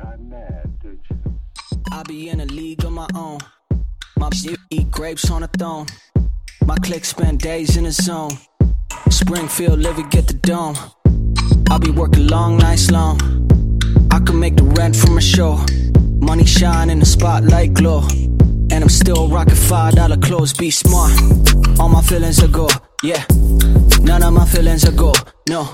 I'm mad, don't you? I be in a league of my own. My bitch eat grapes on a throne. My clique spend days in the zone. Springfield, live it, get the dome. I be working long nights long. I can make the rent from a show. Money shine in the spotlight glow. And I'm still rocking five dollar clothes. Be smart. All my feelings are go. Yeah. None of my feelings are go. No.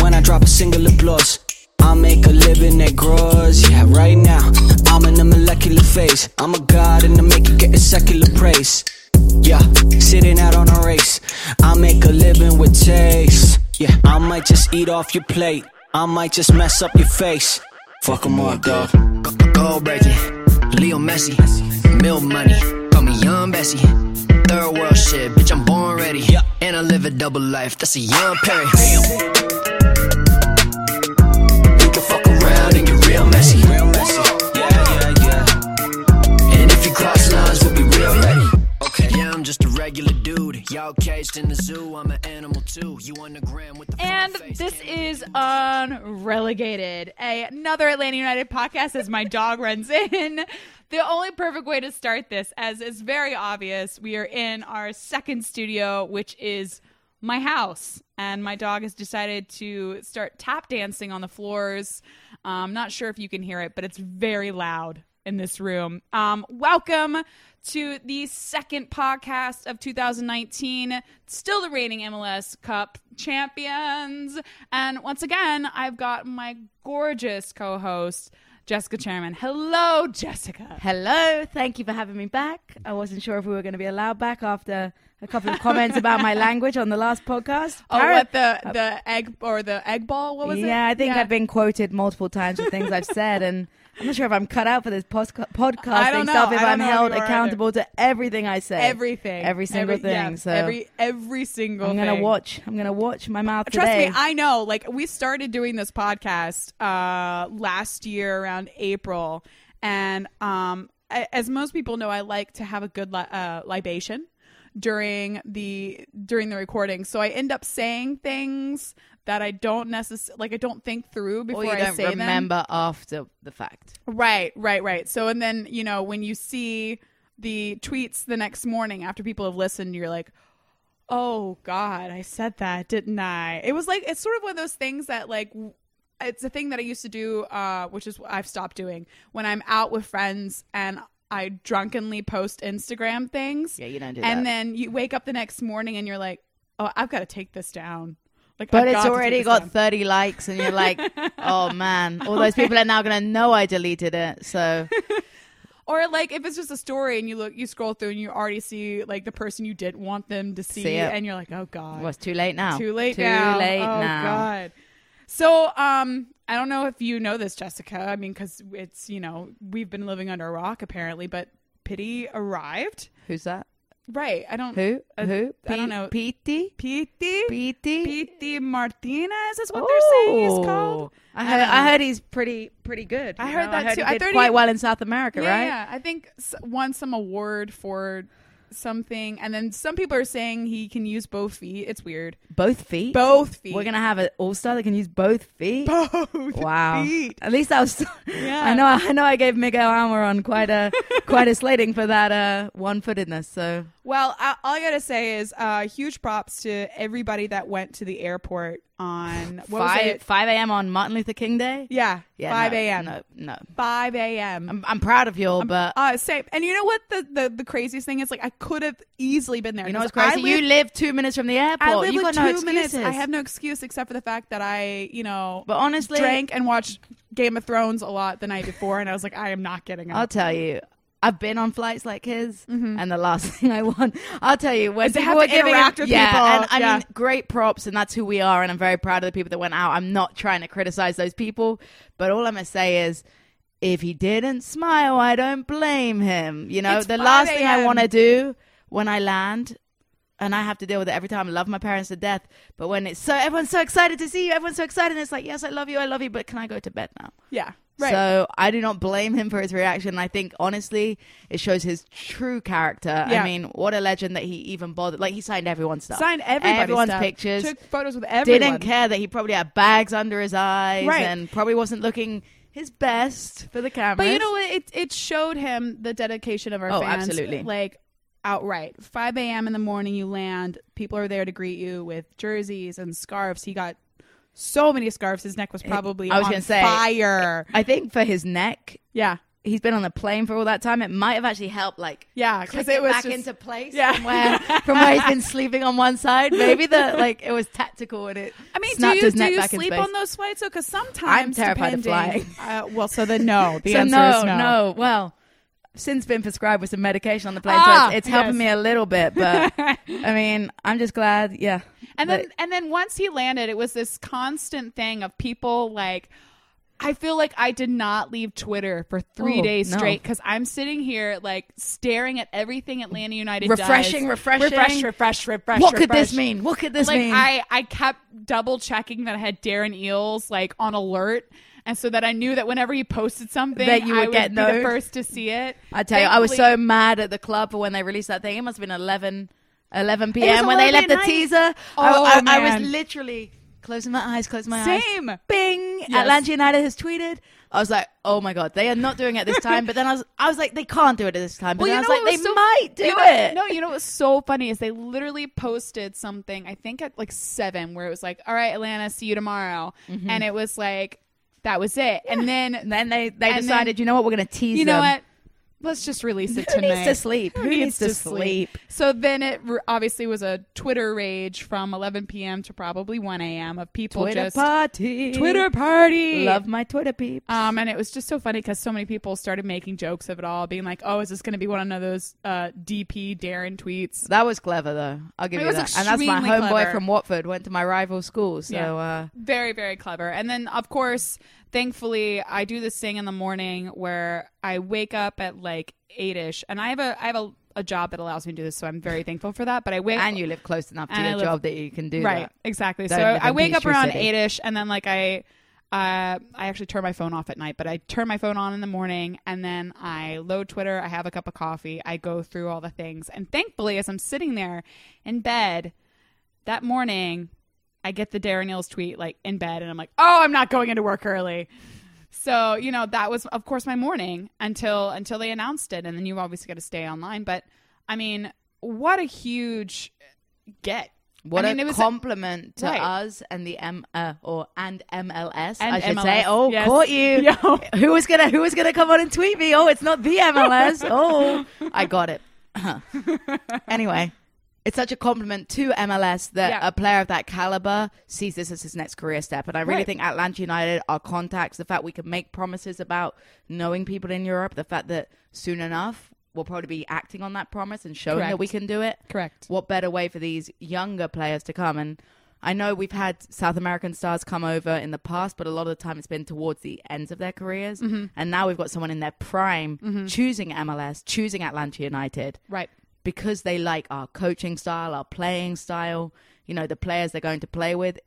When I drop a single applause. I make a living that grows, yeah, right now. I'm in a molecular phase. I'm a god and I make it get a secular praise. Yeah, sitting out on a race. I make a living with taste. Yeah, I might just eat off your plate. I might just mess up your face. Fuck 'em up, dog. Gold breaking, Leo Messi, Mill money, call me Young Bessie. Third world shit, bitch, I'm born ready. Yeah. And I live a double life, that's a young Perry. Y'all caged in the zoo, I'm an animal too. You on the gram with the And this is Unrelegated, a, another Atlanta United podcast as my dog runs in. The only perfect way to start this, as is very obvious, we are in our second studio, which is my house. And my dog has decided to start tap dancing on the floors. I'm not sure if you can hear it, but it's very loud in this room. Um, welcome to the second podcast of 2019. Still the reigning MLS Cup champions. And once again, I've got my gorgeous co host, Jessica Chairman. Hello, Jessica. Hello, thank you for having me back. I wasn't sure if we were going to be allowed back after a couple of comments about my language on the last podcast. Oh, Parrot- what the the egg or the egg ball? What was it? yeah, I think Yeah. I've been quoted multiple times for things I've said, and I'm not sure if I'm cut out for this post- podcasting stuff. If I'm held accountable to everything I say, everything, every single thing. yeah, so every every single. I'm gonna thing. watch. I'm gonna watch my mouth Trust today. me, I know. Like we started doing this podcast uh, last year around April, and um, as most people know, I like to have a good li- uh, libation during the during the recording. So I end up saying things that I don't necessarily like. I don't think through before I don't say them. remember after the fact. Right, right, right. So and then, you know, when you see the tweets the next morning after people have listened, you're like, "Oh god, I said that, didn't I?" It was like it's sort of one of those things that like it's a thing that I used to do uh which is what I've stopped doing when I'm out with friends and I drunkenly post Instagram things. Yeah, you don't do And that. then you wake up the next morning and you're like, "Oh, I've got to take this down." Like But I've it's got already got down. 30 likes, and you're like, oh man, all those people are now going to know I deleted it. So Or like if it's just a story and you look, you scroll through and you already see like the person you didn't want them to see, See and you're like, oh god, well, it's too late now. too late Too now. late oh now. god. So um, I don't know if you know this, Jessica. I mean, because it's you know we've been living under a rock apparently, but Pity arrived. Who's that? Right. I don't. Who? Uh, Who? I don't know. Petey? Pity. Petey? Pity Martinez is what they're saying he's called. Oh. I I heard. don't. I heard he's pretty pretty good. I heard know? that I heard too. He I did thought quite he- well in South America, yeah, right? Yeah, I think won some award for something, and then some people are saying he can use both feet. It's weird. Both feet. Both feet. We're gonna have an all star that can use both feet. both Wow. feet. At least I was. Yeah. I know. I know. I gave Miguel Almiron quite a quite a slating for that uh, one footedness. So Well, I, all I gotta say is uh, huge props to everybody that went to the airport on what was five it? five a.m. on Martin Luther King Day. Yeah, Yeah, five no, a.m. No, no. Five a.m. I'm, I'm proud of y'all, but uh, same. And you know what the, the the craziest thing is? Like I could have easily been there. you know what's crazy? you live- live two minutes from the airport. I live you with got no two minutes. I have no excuse except for the fact that I, you know, But honestly, drank and watched Game of Thrones a lot the night before, and I was like, I am not getting Up. I'll tell you. I've been on flights like his, mm-hmm. and the last thing I want, I'll tell you, when people have to giving interact with yeah, people. and I Yeah. mean, great props, and that's who we are, and I'm very proud of the people that went out. I'm not trying to criticize those people, but all I'm gonna say is, if he didn't smile, I don't blame him. You know, It's the last thing I want to do when I land. and I have to deal with it every time. I love my parents to death, but when it's so everyone's so excited to see you, everyone's so excited, and it's like, yes, I love you, I love you, but can I go to bed now? Yeah. Right. So I do not blame him for his reaction. I think honestly, it shows his true character. Yeah. I mean, what a legend that he even bothered. Like he signed everyone's stuff, Signed everybody's everyone's stuff. pictures. Took photos with everyone. Didn't care that he probably had bags under his eyes Right. and probably wasn't looking his best for the camera. But you know what? It it showed him the dedication of our Oh, fans. absolutely. Like outright. 5 a.m. in the morning, you land. People are there to greet you with jerseys and scarves. He got so many scarves. His neck was probably I was on gonna say- fire. I think for his neck, Yeah. he's been on the plane for all that time. It might have actually helped, like Yeah, because it, it was back just, into place Yeah. from where from where he's been sleeping on one side. Maybe the like it was tactical and it. I mean, do you do you sleep on those flights? though? because sometimes I'm terrified of depending- Uh, well, so then no. The so answer no, is no. no. Well, since been prescribed with some medication on the plane, Ah, so it's, it's helping yes. me a little bit. But I mean, I'm just glad. Yeah, And then and then once he landed, it was this constant thing of people like. I feel like I did not leave Twitter for three Oh, days straight because I'm sitting here like staring at everything Atlanta United Refreshing, does. refreshing. refresh, refresh, refresh. Refreshing. What could this mean? What could this like mean? I I kept double checking that I had Darren Eales like on alert, and so that I knew that whenever he posted something, That you I would get be the first to see it. I tell you, I was so mad at the club for when they released that thing. It must have been 11, 11 p.m. when they left the night. teaser. Oh, I, I, I was literally closing my eyes, closing my eyes. Same. Bing! Yes. Atlanta United has tweeted. I was like, oh my god, they are not doing it this time. But then I was, I was like, they can't do it at this time. But Well, I was like, what they so- might do you know- it. No, you know what's so funny is they literally posted something. I think at like seven, where it was like, "All right, Atlanta, see you tomorrow," Mm-hmm. and it was like that was it. And then And then they, they decided, then- you know what, we're going to tease you know them. what? Let's just release it Who tonight. needs to sleep? Who needs to sleep? So then it r- obviously was a Twitter rage from 11 p.m. to probably 1 a.m. of people Twitter just party. Twitter party. Love my Twitter peeps. Um, and it was just so funny because so many people started making jokes of it all, being like, "Oh, is this going to be one of those uh, DP Darren tweets?" that was clever, though. I'll give It you that. And that's my homeboy clever. from Watford. Went to my rival school, so Yeah. uh, Very, very clever. And then, of course, thankfully, I do this thing in the morning where I wake up at like eight ish, and I have a I have a, a job that allows me to do this, so I'm very thankful for that. But I wake and you live close enough to I your live- job that you can do right that. exactly. Don't so live I wake up around eight ish, and then like I. Uh, I actually turn my phone off at night, but I turn my phone on in the morning and then I load Twitter. I have a cup of coffee. I go through all the things. And thankfully, as I'm sitting there in bed that morning, I get the Darren Eales tweet like in bed, and I'm like, oh, I'm not going into work early. So you know that was of course my morning until until they announced it, and then you obviously got to stay online. But I mean, what a huge get! What I mean, a compliment to Right. us and the M uh, or and MLS. And I should MLS, say. Oh, yes. caught you. Yo. Who was gonna Who was gonna come on and tweet me? Oh, it's not the MLS. oh, I got it. anyway, it's such a compliment to MLS that Yeah. a player of that caliber sees this as his next career step. And I really Right. think Atlanta United, our contacts, the fact we can make promises about knowing people in Europe, the fact that soon enough we'll probably be acting on that promise and showing that we can do it Correct. what better way for these younger players to come? And I know we've had South American stars come over in the past, but a lot of the time it's been towards the ends of their careers. Mm-hmm. And now we've got someone in their prime choosing MLS, choosing Atlanta United Right. Because they like our coaching style, our playing style, you know, the players they're going to play with.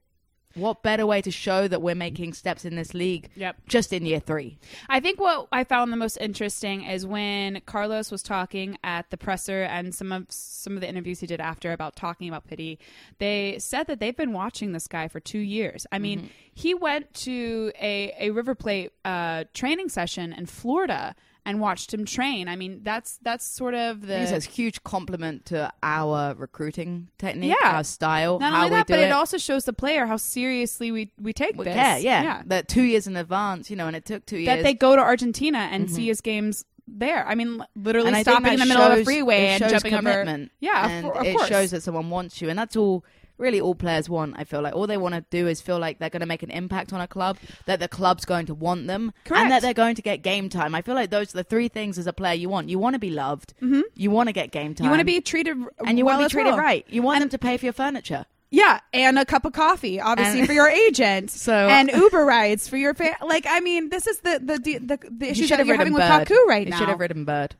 What better way to show that we're making steps in this league Yep. just in year three? I think what I found the most interesting is when Carlos was talking at the presser and some of some of the interviews he did after about talking about pity. They said that they've been watching this guy for two years. I mean, he went to a a River Plate uh, training session in Florida and watched him train. I mean, that's that's sort of the It's a huge compliment to our recruiting technique, Yeah. our style, not how only we that, do but it. it also shows the player how seriously we we take Well, this. yeah, yeah, yeah. That two years in advance, you know, and it took two years. that they go to Argentina and mm-hmm. see his games there. I mean, literally and stopping in the middle of a freeway and shows jumping commitment. over. Yeah, of, and cour- of it course. shows that someone wants you, and that's all. Really, all players want. I feel like all they want to do is feel like they're going to make an impact on a club, that the club's going to want them, Correct. and that they're going to get game time. I feel like those are the three things as a player you want. You want to be loved. Mm-hmm. You want to get game time. you want to be treated and you well want to be treated well. right. You want them to pay for your furniture. Yeah, and a cup of coffee, obviously And- for your agent. So- and Uber rides for your fa- like. I mean, this is the the the, the, the issues that you're having with Bird. Kaku right you now. should have ridden Bird.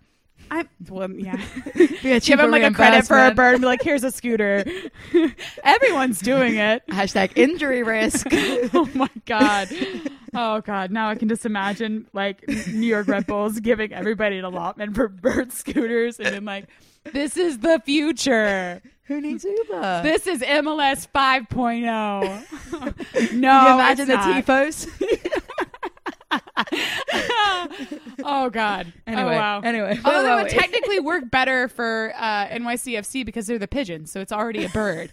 I'm well, yeah. Give him like a credit for a bird. And be like, here's a scooter. Everyone's doing it. Hashtag injury risk. oh my god. Oh god. Now I can just imagine like New York Red Bulls giving everybody an allotment for bird scooters and then like, this is the future. Who needs Uber? This is MLS 5.0. no, Can you imagine the not. tifos? Oh god. Anyway, oh, wow. anyway, Although it would technically work better for uh, NYCFC because they're the pigeons, so it's already a bird.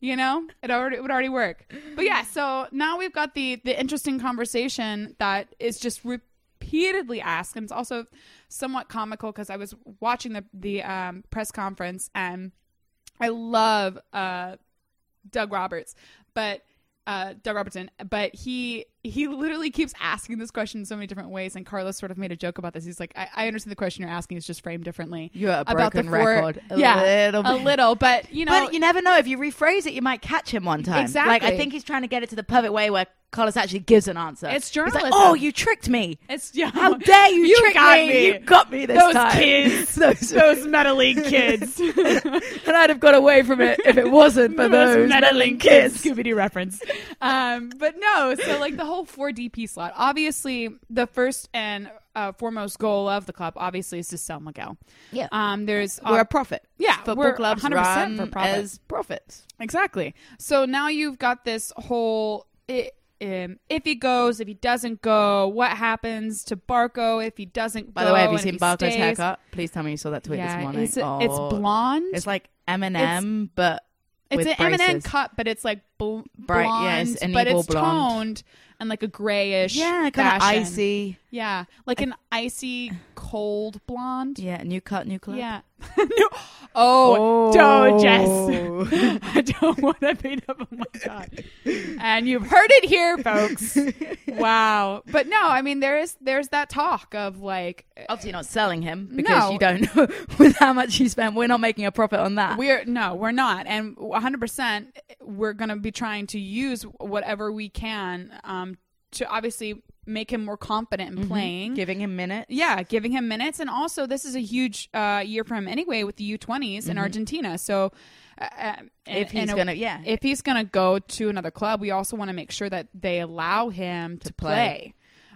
you know, it already it would already work. But yeah, so now we've got the the interesting conversation that is just repeatedly asked, and it's also somewhat comical because I was watching the the um, press conference and I love uh, Doug Roberts, but uh, Doug Robertson, but he he literally keeps asking this question in so many different ways. And Carlos sort of made a joke about this. He's like, I, I understand the question you're asking is just framed differently. You're a about the broken four- record. A yeah, little a little, but you know, but you never know. If you rephrase it, you might catch him one time. Like Exactly. I think he's trying to get it to the perfect way where Carlos actually gives an answer. It's He's like, journalism. oh, you tricked me. it's yeah. How dare you, You trick got me. me. You got me this Those time. kids. those, those meddling kids, and I'd have got away from it if it wasn't for those meddling kids. Scooby Doo reference. Um, but no, so like the whole four DP slot. Obviously, the first and uh, foremost goal of the club obviously is to sell Miguel. Yeah. Um, there's We're a profit. Yeah, Football we're clubs 100% run for profit. as profits. Exactly. So now you've got this whole. i um, if he goes, if he doesn't go, what happens to Barco if he doesn't By go? the way, have you seen Barco's stays? haircut? Please tell me you saw that tweet Yeah, this morning. is it- Oh. it's blonde. It's like Eminem, but It's an Eminem braces. cut, but it's like bl- Bright, blonde, it's but it's blonde. toned and like a grayish. Yeah, kind of icy. Yeah, like an icy cold blonde. Yeah, new cut, new club. Yeah. no. Oh, don't, Jess. I don't want to beat up. Oh my god. And you've heard it here, folks. wow. But no, I mean there is there's that talk of like Obviously not selling him because No. you don't know with how much you spent. We're not making a profit on that. we're no, we're not, and 100 percent we're going to be trying to use whatever we can um, to obviously make him more confident in playing. Giving him minutes. Yeah, giving him minutes, and also this is a huge uh, year for him anyway with the U20s in Argentina. So, uh, uh, If he's and gonna- yeah. if he's gonna go to another club, we also want to make sure that they allow him to, play. play.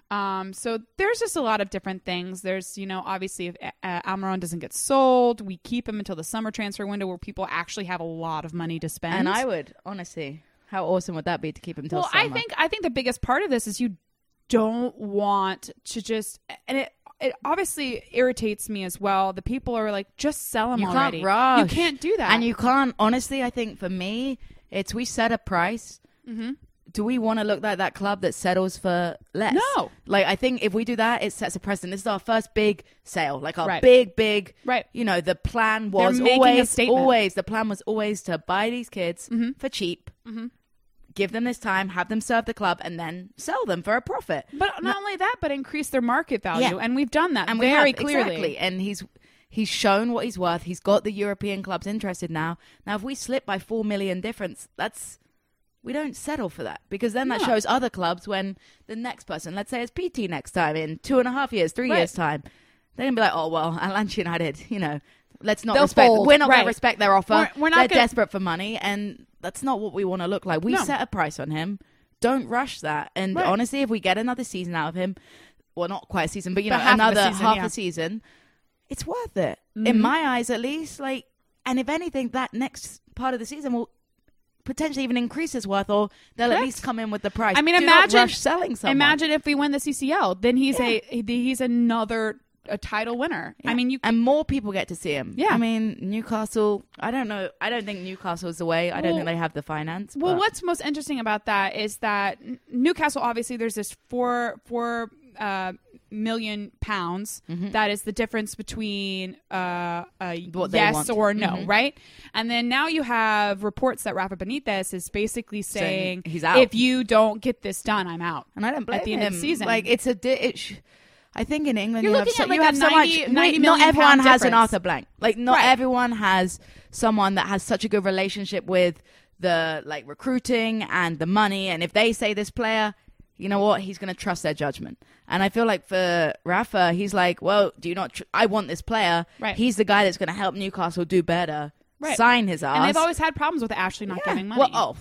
Um, so there's just a lot of different things. There's, you know, obviously if uh, Almiron doesn't get sold, we keep him until the summer transfer window where people actually have a lot of money to spend. And I would honestly, how awesome would that be to keep him till well, summer? I think I think the biggest part of this is you don't want to just and it it obviously irritates me as well. The people are like, just sell them you already. can't rush. You can't do that. and you can't. Honestly, I think for me, it's we set a price. Mm-hmm. Do we want to look like that club that settles for less? No. Like I think if we do that, it sets a precedent. This is our first big sale, like our Right. big, big. Right. You know, the plan was always, always the plan was always to buy these kids Mm-hmm. for cheap. Give them this time, have them serve the club, and then sell them for a profit. but not only that, but increase their market value, Yeah. and we've done that and very have, clearly. Exactly. And he's he's shown what he's worth. He's got the European clubs interested now. Now, if we slip by four million difference, that's we don't settle for that because then that No. shows other clubs when the next person, let's say it's PT next time in two and a half years, three Right. years time, they're gonna be like, oh well, Atlanta United, you know, let's not They'll respect. fold. We're not Right. gonna respect their offer. We're- we're not they're gonna- desperate for money, and that's not what we want to look like. We No. set a price on him. Don't rush that. And Right. honestly, if we get another season out of him, well, not quite a season, but you But know, half another season, half yeah. a season, it's worth it Mm-hmm. in my eyes, at least. Like, and if anything, that next part of the season will potentially even increase his worth, or they'll at least come in with the price. I mean, Do imagine selling someone. Imagine if we win the CCL, then he's a he's another a title winner. I mean, you and more people get to see him. Yeah. I mean, Newcastle. I don't know. I don't think Newcastle's the way. I don't think they have the finance. Well, but- what's most interesting about that is that Newcastle obviously there's this four four uh, million pounds that is the difference between uh, a What yes or no, Mhm. right? And then now you have reports that Rafa Benitez is basically saying, Saying he's out. If you don't get this done, I'm out. And I don't blame at the end him. of the season. Like it's a. Di- it sh- I think in England You're you have so, like, you have so much. 90 not everyone has an. Arthur Blank. Like not Right. everyone has someone that has such a good relationship with the like recruiting and the money. And if they say this player, you know what? He's going to trust their judgment. And I feel like for Rafa, he's like, well, do you not? Tr- I want this player. Right. He's the guy that's going to help Newcastle do better. Right. Sign his ass. And they've always had problems with Ashley not Yeah. giving money. Well, oh,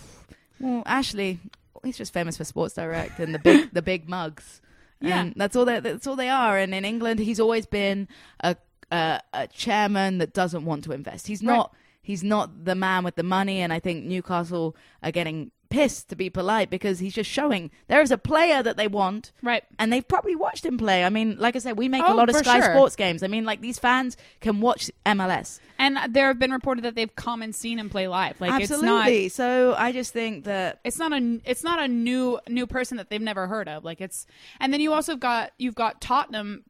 well, Ashley, he's just famous for Sports Direct and the big the big mugs. Yeah. And that's all they that's all they are. And in England, he's always been a a, a chairman that doesn't want to invest. He's Right. not he's not the man with the money. And I think Newcastle are getting pissed to be polite because he's just showing there is a player that they want. Right. And they've probably watched him play. I mean, like I said, we make Oh, a lot of Sky sure. Sports games. I mean, like these fans can watch MLS. And there have been reported that they've come and seen him play live. Like Absolutely. it's not so I just think that it's not a it's not a new new person that they've never heard of. Like it's and then you also got you've got Tottenham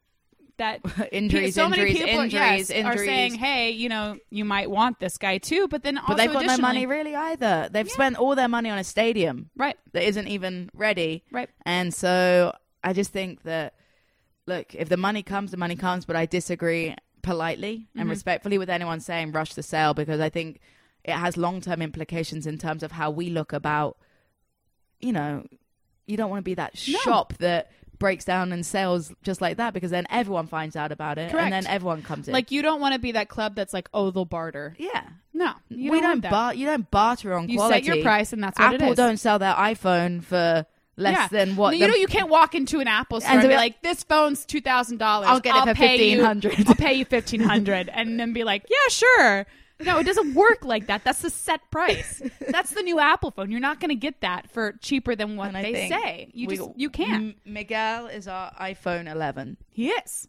that Injuries, so many people injuries, yes, are saying, hey, you know, you might want this guy too, but then also But they've got no money really either. They've spent all their money on a stadium right, that isn't even ready. right. And so I just think that, look, if the money comes, the money comes. But I disagree politely Mm-hmm. and respectfully with anyone saying rush the sale because I think it has long term implications in terms of how we look about, you know, you don't want to be that No. shop that breaks down and sells just like that because then everyone finds out about it Correct. and then everyone comes in. Like you don't want to be that club that's like, oh, they'll barter. yeah. No, you we don't, don't bar- you don't barter on You quality. set your price, and that's what Apple it is. don't sell their iPhone for less Yeah. than what No, you the- know you can't walk into an Apple store And and, be like, "This phone's two thousand dollars. I'll get it for you- $1,500. I'll pay you fifteen hundred, and then be like, "Yeah, sure." No, it doesn't work like that. That's the set price. That's the new Apple phone. You're not going to get that for cheaper than what they say. You we- just you can't. M- Miguel is our iPhone 11. He is.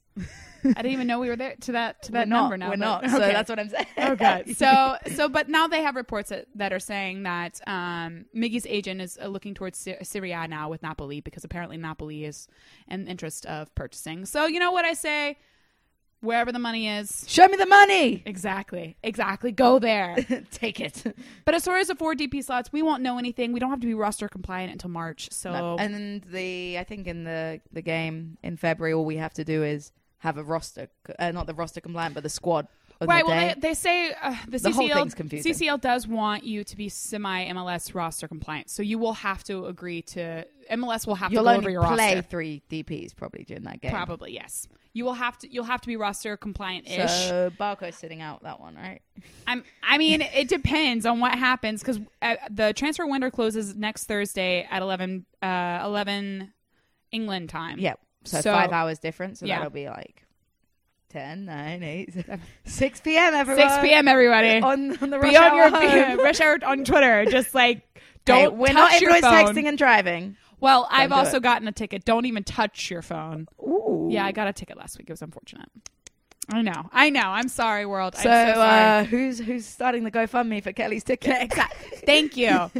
I didn't even know we were there to that to that we're not, number now. We're but- not. So okay. that's what I'm saying. Okay. So, so, but now they have reports that, that are saying that um, Miggy's agent is uh, looking towards Sy- Serie A now with Napoli because apparently Napoli is in interest of purchasing. So, you know what I say? Wherever the money is, Show me the money. exactly, exactly, go there. Take it. but as far as the four DP slots, we won't know anything. We don't have to be roster compliant until March. So, No, And the I think in the the game in February, all we have to do is have a roster, uh, not the roster compliant, but the squad. Right. the Well, they, they say uh, the, The CCL. CCL does want you to be semi MLS roster compliant, so you will have to agree to MLS will have You'll to go over your play roster. three DPs probably during that game. Probably yes. You will have to. You'll have to be roster compliant ish. So Barco's sitting out that one, right? I'm. I mean, it depends on what happens because the transfer window closes next Thursday at 11, uh, 11 England time. Yep. So, So- five hours difference. So Yeah. that'll be like 10, 9, 8, 6 p.m. everyone. 6 p.m. Everybody. On, on the be rush on your hour rush hour on Twitter. Just like don't. we're touch not texting and driving. Well, I've also it. gotten a ticket. Don't even touch your phone. Ooh. Yeah, I got a ticket last week. It was unfortunate. I know. I know. I'm sorry, world. So, I'm so sorry. uh, who's who's starting the GoFundMe for Kelly's ticket? Thank you.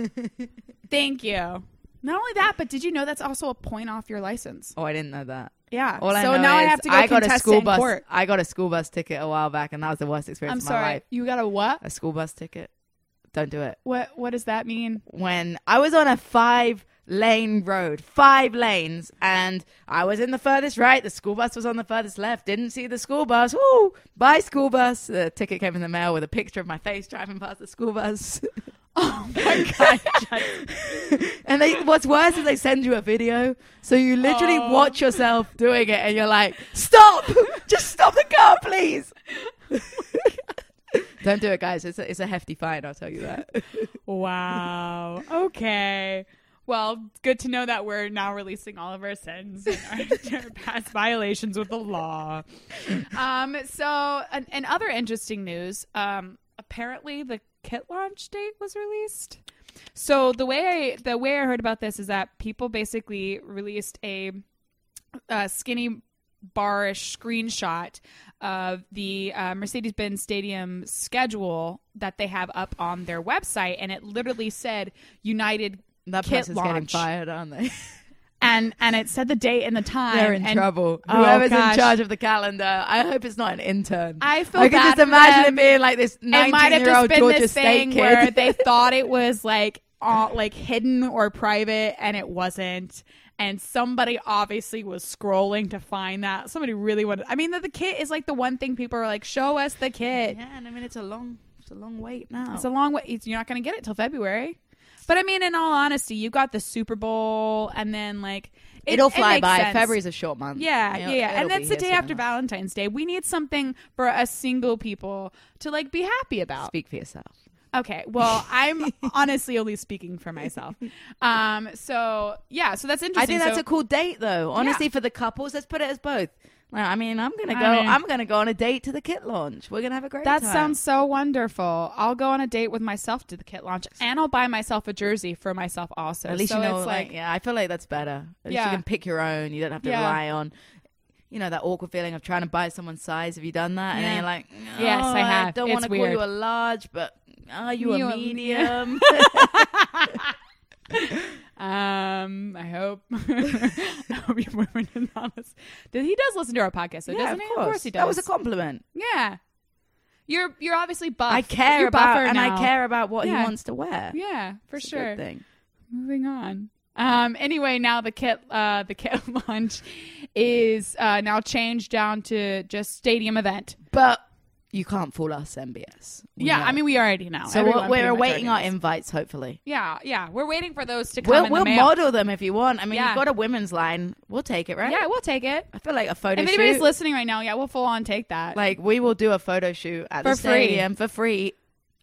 Thank you. Not only that, but did you know that's also a point off your license? Oh, I didn't know that. Yeah. All I so know now I have to go I got a school bus. court. I got a school bus ticket a while back, and that was the worst experience I'm of my sorry. life. You got a what? A school bus ticket. Don't do it. What What does that mean? When I was on a five lane road, five lanes, and I was in the furthest right. The school bus was on the furthest left. Didn't see the school bus. Woo! Bye, school bus. The ticket came in the mail with a picture of my face driving past the school bus. Oh my god! and they, what's worse is they send you a video, so you literally Oh. watch yourself doing it, and you're like, "Stop! Just stop the car, please." Don't do it, guys. It's a, it's a hefty fine. I'll tell you that. wow. Okay. Well, good to know that we're now releasing all of our sins and our, our past violations with the law. Um, so, and, and other interesting news. Um, apparently, the kit launch date was released. So the way I, the way I heard about this is that people basically released a, a skinny barish screenshot of the uh, Mercedes-Benz Stadium schedule that they have up on their website, and it literally said United That kit person's getting launch, fired, aren't they? and and it said the date and the time. They're in and trouble. Oh, Whoever's gosh. in charge of the calendar, I hope it's not an intern. I feel I can just imagine them. it being like this It might have just 19-year-old been Georgia this State thing kid. where they thought it was like uh, like hidden or private, and it wasn't. And somebody obviously was scrolling to find that. Somebody really wanted. I mean, the, the kit is like the one thing people are like, "Show us the kit." yeah, and I mean it's a long, it's a long wait now. It's a long way. It's, you're not going to get it till February. But I mean, in all honesty, you got the Super Bowl, and then like it, It'll fly makes by. sense. February's a short month. Yeah, yeah, And that's the day after. Valentine's Day. We need something for us single people to like be happy about. Speak for yourself. Okay, well, I'm honestly only speaking for myself. Um, so yeah, so that's interesting. I think that's So- a cool date, though. Honestly, Yeah. for the couples, let's put it as both. Like, I mean, I'm gonna I go. mean- I'm gonna go on a date to the kit launch. We're gonna have a great That time. sounds so wonderful. I'll go on a date with myself to the kit launch, and I'll buy myself a jersey for myself also. At least so you know, it's like, like, yeah, I feel like that's better. At least Yeah. you can pick your own. You don't have to Yeah. rely on, you know, that awkward feeling of trying to buy someone's size. Have you done that? And then you're like, Yes, "Oh, I have. don't want to call you a large, but are you, You a a- medium? um, I hope. I hope your boyfriend is honest. He does listen to our podcast, so yeah, doesn't of he? course. Of course he does. That was a compliment. yeah. You're you're obviously buff. I care You're about, and now. I care about what Yeah. he wants to wear. Yeah, for It's a good sure. thing. Moving on. Um. Anyway, now the kit, uh, the kit launch is uh, now changed down to just stadium event. But you can't fool us, MBS. We yeah, know. I mean we already know. so Everyone we're, we're our invites. Hopefully, Yeah, yeah, we're waiting for those to come we'll in we'll the mail. model them if you want. I mean, Yeah. you've got a women's line. We'll take it, right? Yeah, we'll take it. I feel like a photo If anybody's shoot. listening right now, yeah, we'll full on take that. like we will do a photo shoot at For the free. stadium for free.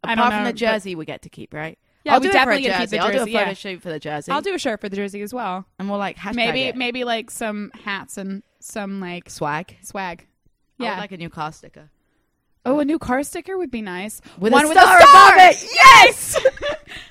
Apart don't from know, the jersey, we get to keep, right? Yeah, I'll we do definitely it for a get to keep jersey. I'll do a photo yeah. shoot for the jersey. I'll do a shirt for the jersey as well. and we'll like hashtag Maybe it. maybe like some hats and some like swag. swag. Yeah. like a new car sticker oh, a new car sticker would be nice. with One a with star a star. above it. Yes,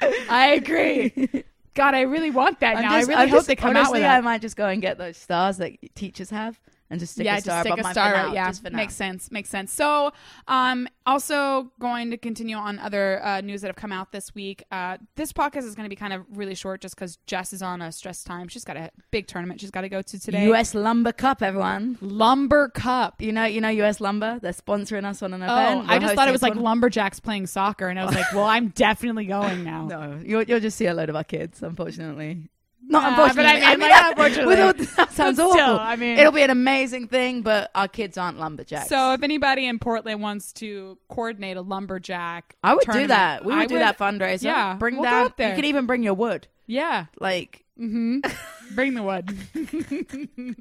I agree. God, I really want that I'm now. just- I really I'm hope just- they come honestly, out with I might just go and get those stars that teachers have and just stick yeah, a star just stick a star. now, yeah, just for now. makes sense. Makes sense. So, um, also going to continue on other uh, news that have come out this week. Uh, this podcast is going to be kind of really short, just because Jess is on a stress time. She's got a big tournament she's got to go to today. U.S. Lumber Cup, everyone. Lumber Cup. You know, you know, U.S. Lumber. They're sponsoring us on an Oh, event. I We're just thought it was like tournament. lumberjacks playing soccer, and I was like, well, I'm definitely going now. No, you'll, you'll just see a load of our kids, unfortunately. Not unfortunately. but I mean, like, unfortunately. with all- that sounds But awful. I mean- it'll be an amazing thing, but our kids aren't lumberjacks. So if anybody in Portland wants to coordinate a lumberjack, I would do that. We would I do that fundraiser. yeah, bring we'll go down. up there. You can even bring your wood. Yeah, Like hmm bring the wood.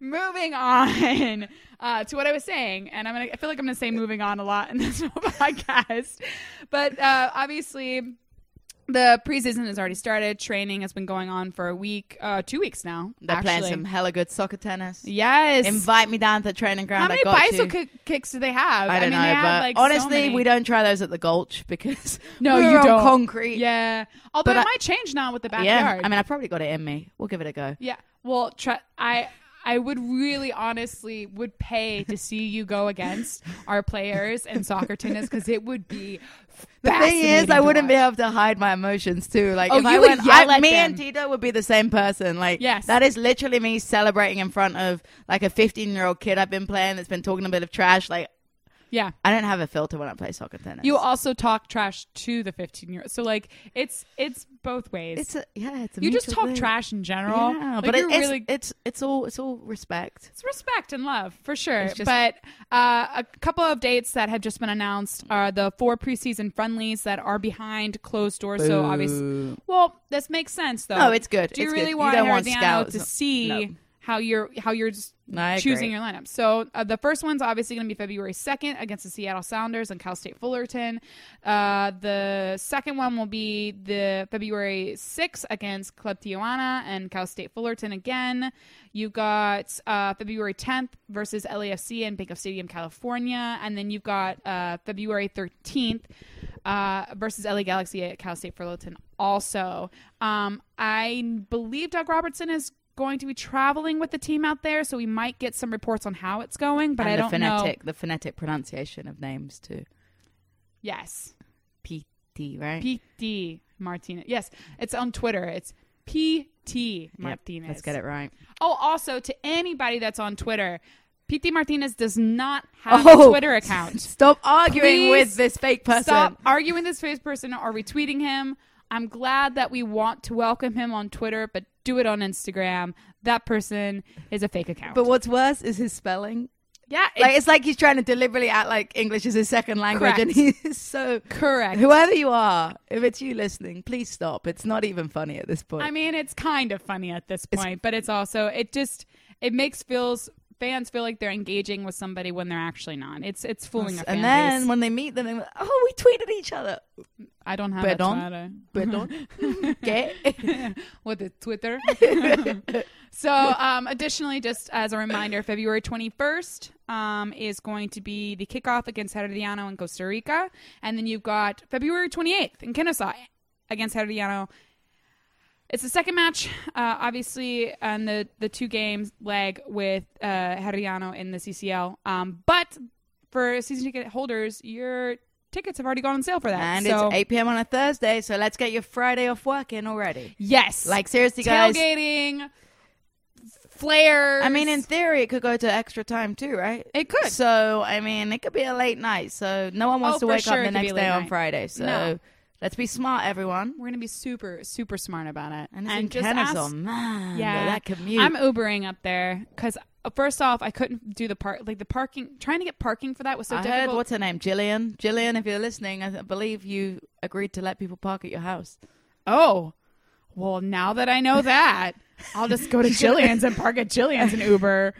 moving on uh, to what I was saying, and I'm gonna. I feel like I'm gonna say moving on a lot in this podcast, but uh, obviously. The preseason has already started. Training has been going on for a week, uh, two weeks now. they're actually. playing some hella good soccer tennis. Yes. Invite me down to the training ground. How many I got bicycle kick- kicks do they have? I don't mean, know, they but have, like, honestly, many. we don't try those at the Gulch because No, we're you on don't. concrete. Yeah. Although But it I- might change now with the backyard. yeah. I mean, I probably got it in me. We'll give it a go. yeah. Well, try, I I would really honestly would pay to see you go against our players in soccer tennis because it would be. The thing is, I wouldn't be able to hide my emotions too. Like, Oh, if you I went, yell I- at me them. and Tito would be the same person. Like, Yes. that is literally me celebrating in front of like a 15 year old kid I've been playing that's been talking a bit of trash. Like, Yeah. I don't have a filter when I play soccer tennis. You also talk trash to the 15 year old. So like it's it's both ways. it's a yeah, it's a you just talk thing. trash in general. Yeah, Like, but it, it's, really it's it's all it's all respect. It's respect and love for sure. Just- but uh, a couple of dates that have just been announced are the four preseason friendlies that are behind closed doors. So obviously, well, this makes sense though. No, it's good. Do you really good. You want don't want scouts. to see No. How you're how you're choosing your lineup? So uh, the first one's obviously going to be February second against the Seattle Sounders and Cal State Fullerton. Uh, the second one will be the February sixth against Club Tijuana and Cal State Fullerton again. You've got uh, February 10th versus LAFC in Bank of Stadium, California, and then you've got uh, February 13th uh, versus LA Galaxy at Cal State Fullerton. Also, um, I believe Doug Robertson is going to be traveling with the team out there, so we might get some reports on how it's going. But and I the don't phonetic know. the phonetic pronunciation of names too. Yes, PT, right? PT Martinez. Yes, it's on Twitter. It's PT Yep, Martinez. Let's get it right. Oh, also to anybody that's on Twitter, PT Martinez does not have Oh, a Twitter account. Stop arguing Please with this fake person. Stop arguing with this fake person or retweeting him. I'm glad that we want to welcome him on Twitter, but do it on Instagram. That person is a fake account. But what's worse is his spelling. Yeah, Like it's it's like he's trying to deliberately act like English is his second language, and he's so. correct. Whoever you are, if it's you listening, please stop. It's not even funny at this point. I mean, it's kind of funny at this It's- point, but it's also it just it makes feels fans feel like they're engaging with somebody when they're actually not. It's it's fooling a fan and then base. when they meet them, they're like, oh, we tweeted each other. I don't have Perdón? a Perdón? ¿Qué? Twitter. with the Twitter. so, um, additionally, just as a reminder, February 21st um, is going to be the kickoff against Herediano in Costa Rica. And then you've got February 28th in Kennesaw against Herediano. It's the second match, uh, obviously, on the, the two games leg with uh, Herediano in the CCL. Um, but for season ticket holders, your tickets have already gone on sale for that. And so, it's 8 p.m. on a Thursday, so let's get your Friday off work in already. yes, Like, seriously, guys. tailgating, flares. I mean, in theory, it could go to extra time too, right? It could. So, I mean, it could be a late night. So, no one wants Oh, to wake sure up the next day late on night. Friday. So, No. let's be smart, everyone. we're gonna be super, super smart about it. And in just Kennesaw, ask- man. yeah, that commute. I'm Ubering up there because first off, I couldn't do the park, like the parking. Trying to get parking for that was so I difficult. heard what's her name, Jillian. Jillian, if you're listening, I believe you agreed to let people park at your house. oh, well, now that I know that, I'll just go to Jillian's and park at Jillian's and Uber.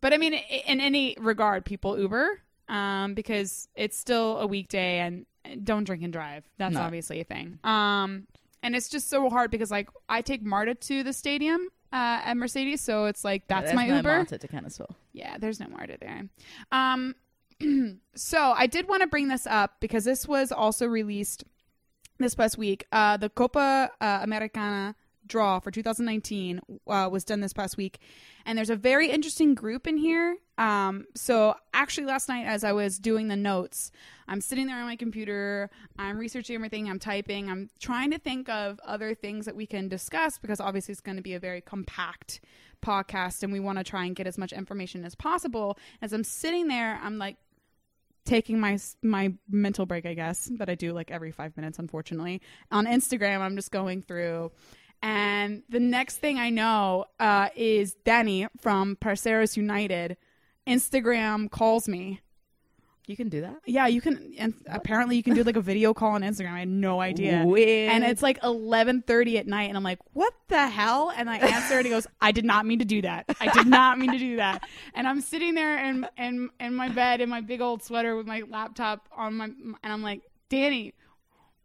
But I mean, in any regard, people Uber um, because it's still a weekday and don't drink and drive. That's No. obviously a thing. Um, and it's just so hard because like I take Marta to the stadium uh, at Mercedes, so it's like that's my no Uber. To Kennesaw. Yeah, there's no Marta there. Um, so I did want to bring this up because this was also released this past week. Uh, the Copa uh, Americana draw for 2019 uh, was done this past week, and there's a very interesting group in here. Um, so actually, last night as I was doing the notes, I'm sitting there on my computer, I'm researching everything, I'm typing, I'm trying to think of other things that we can discuss because obviously it's going to be a very compact podcast, and we want to try and get as much information as possible. As I'm sitting there, I'm like taking my my mental break, I guess, that I do like every five minutes, unfortunately. On Instagram, I'm just going through, and the next thing I know uh, is Danny from Parceros United. Instagram calls me. You can do that. Yeah, you can. And apparently, you can do like a video call on Instagram. I had no idea. Weird. And it's like 11:30 at night, and I'm like, "What the hell?" And I answer, and he goes, "I did not mean to do that. I did not mean to do that." And I'm sitting there in in in my bed in my big old sweater with my laptop on my, and I'm like, "Danny."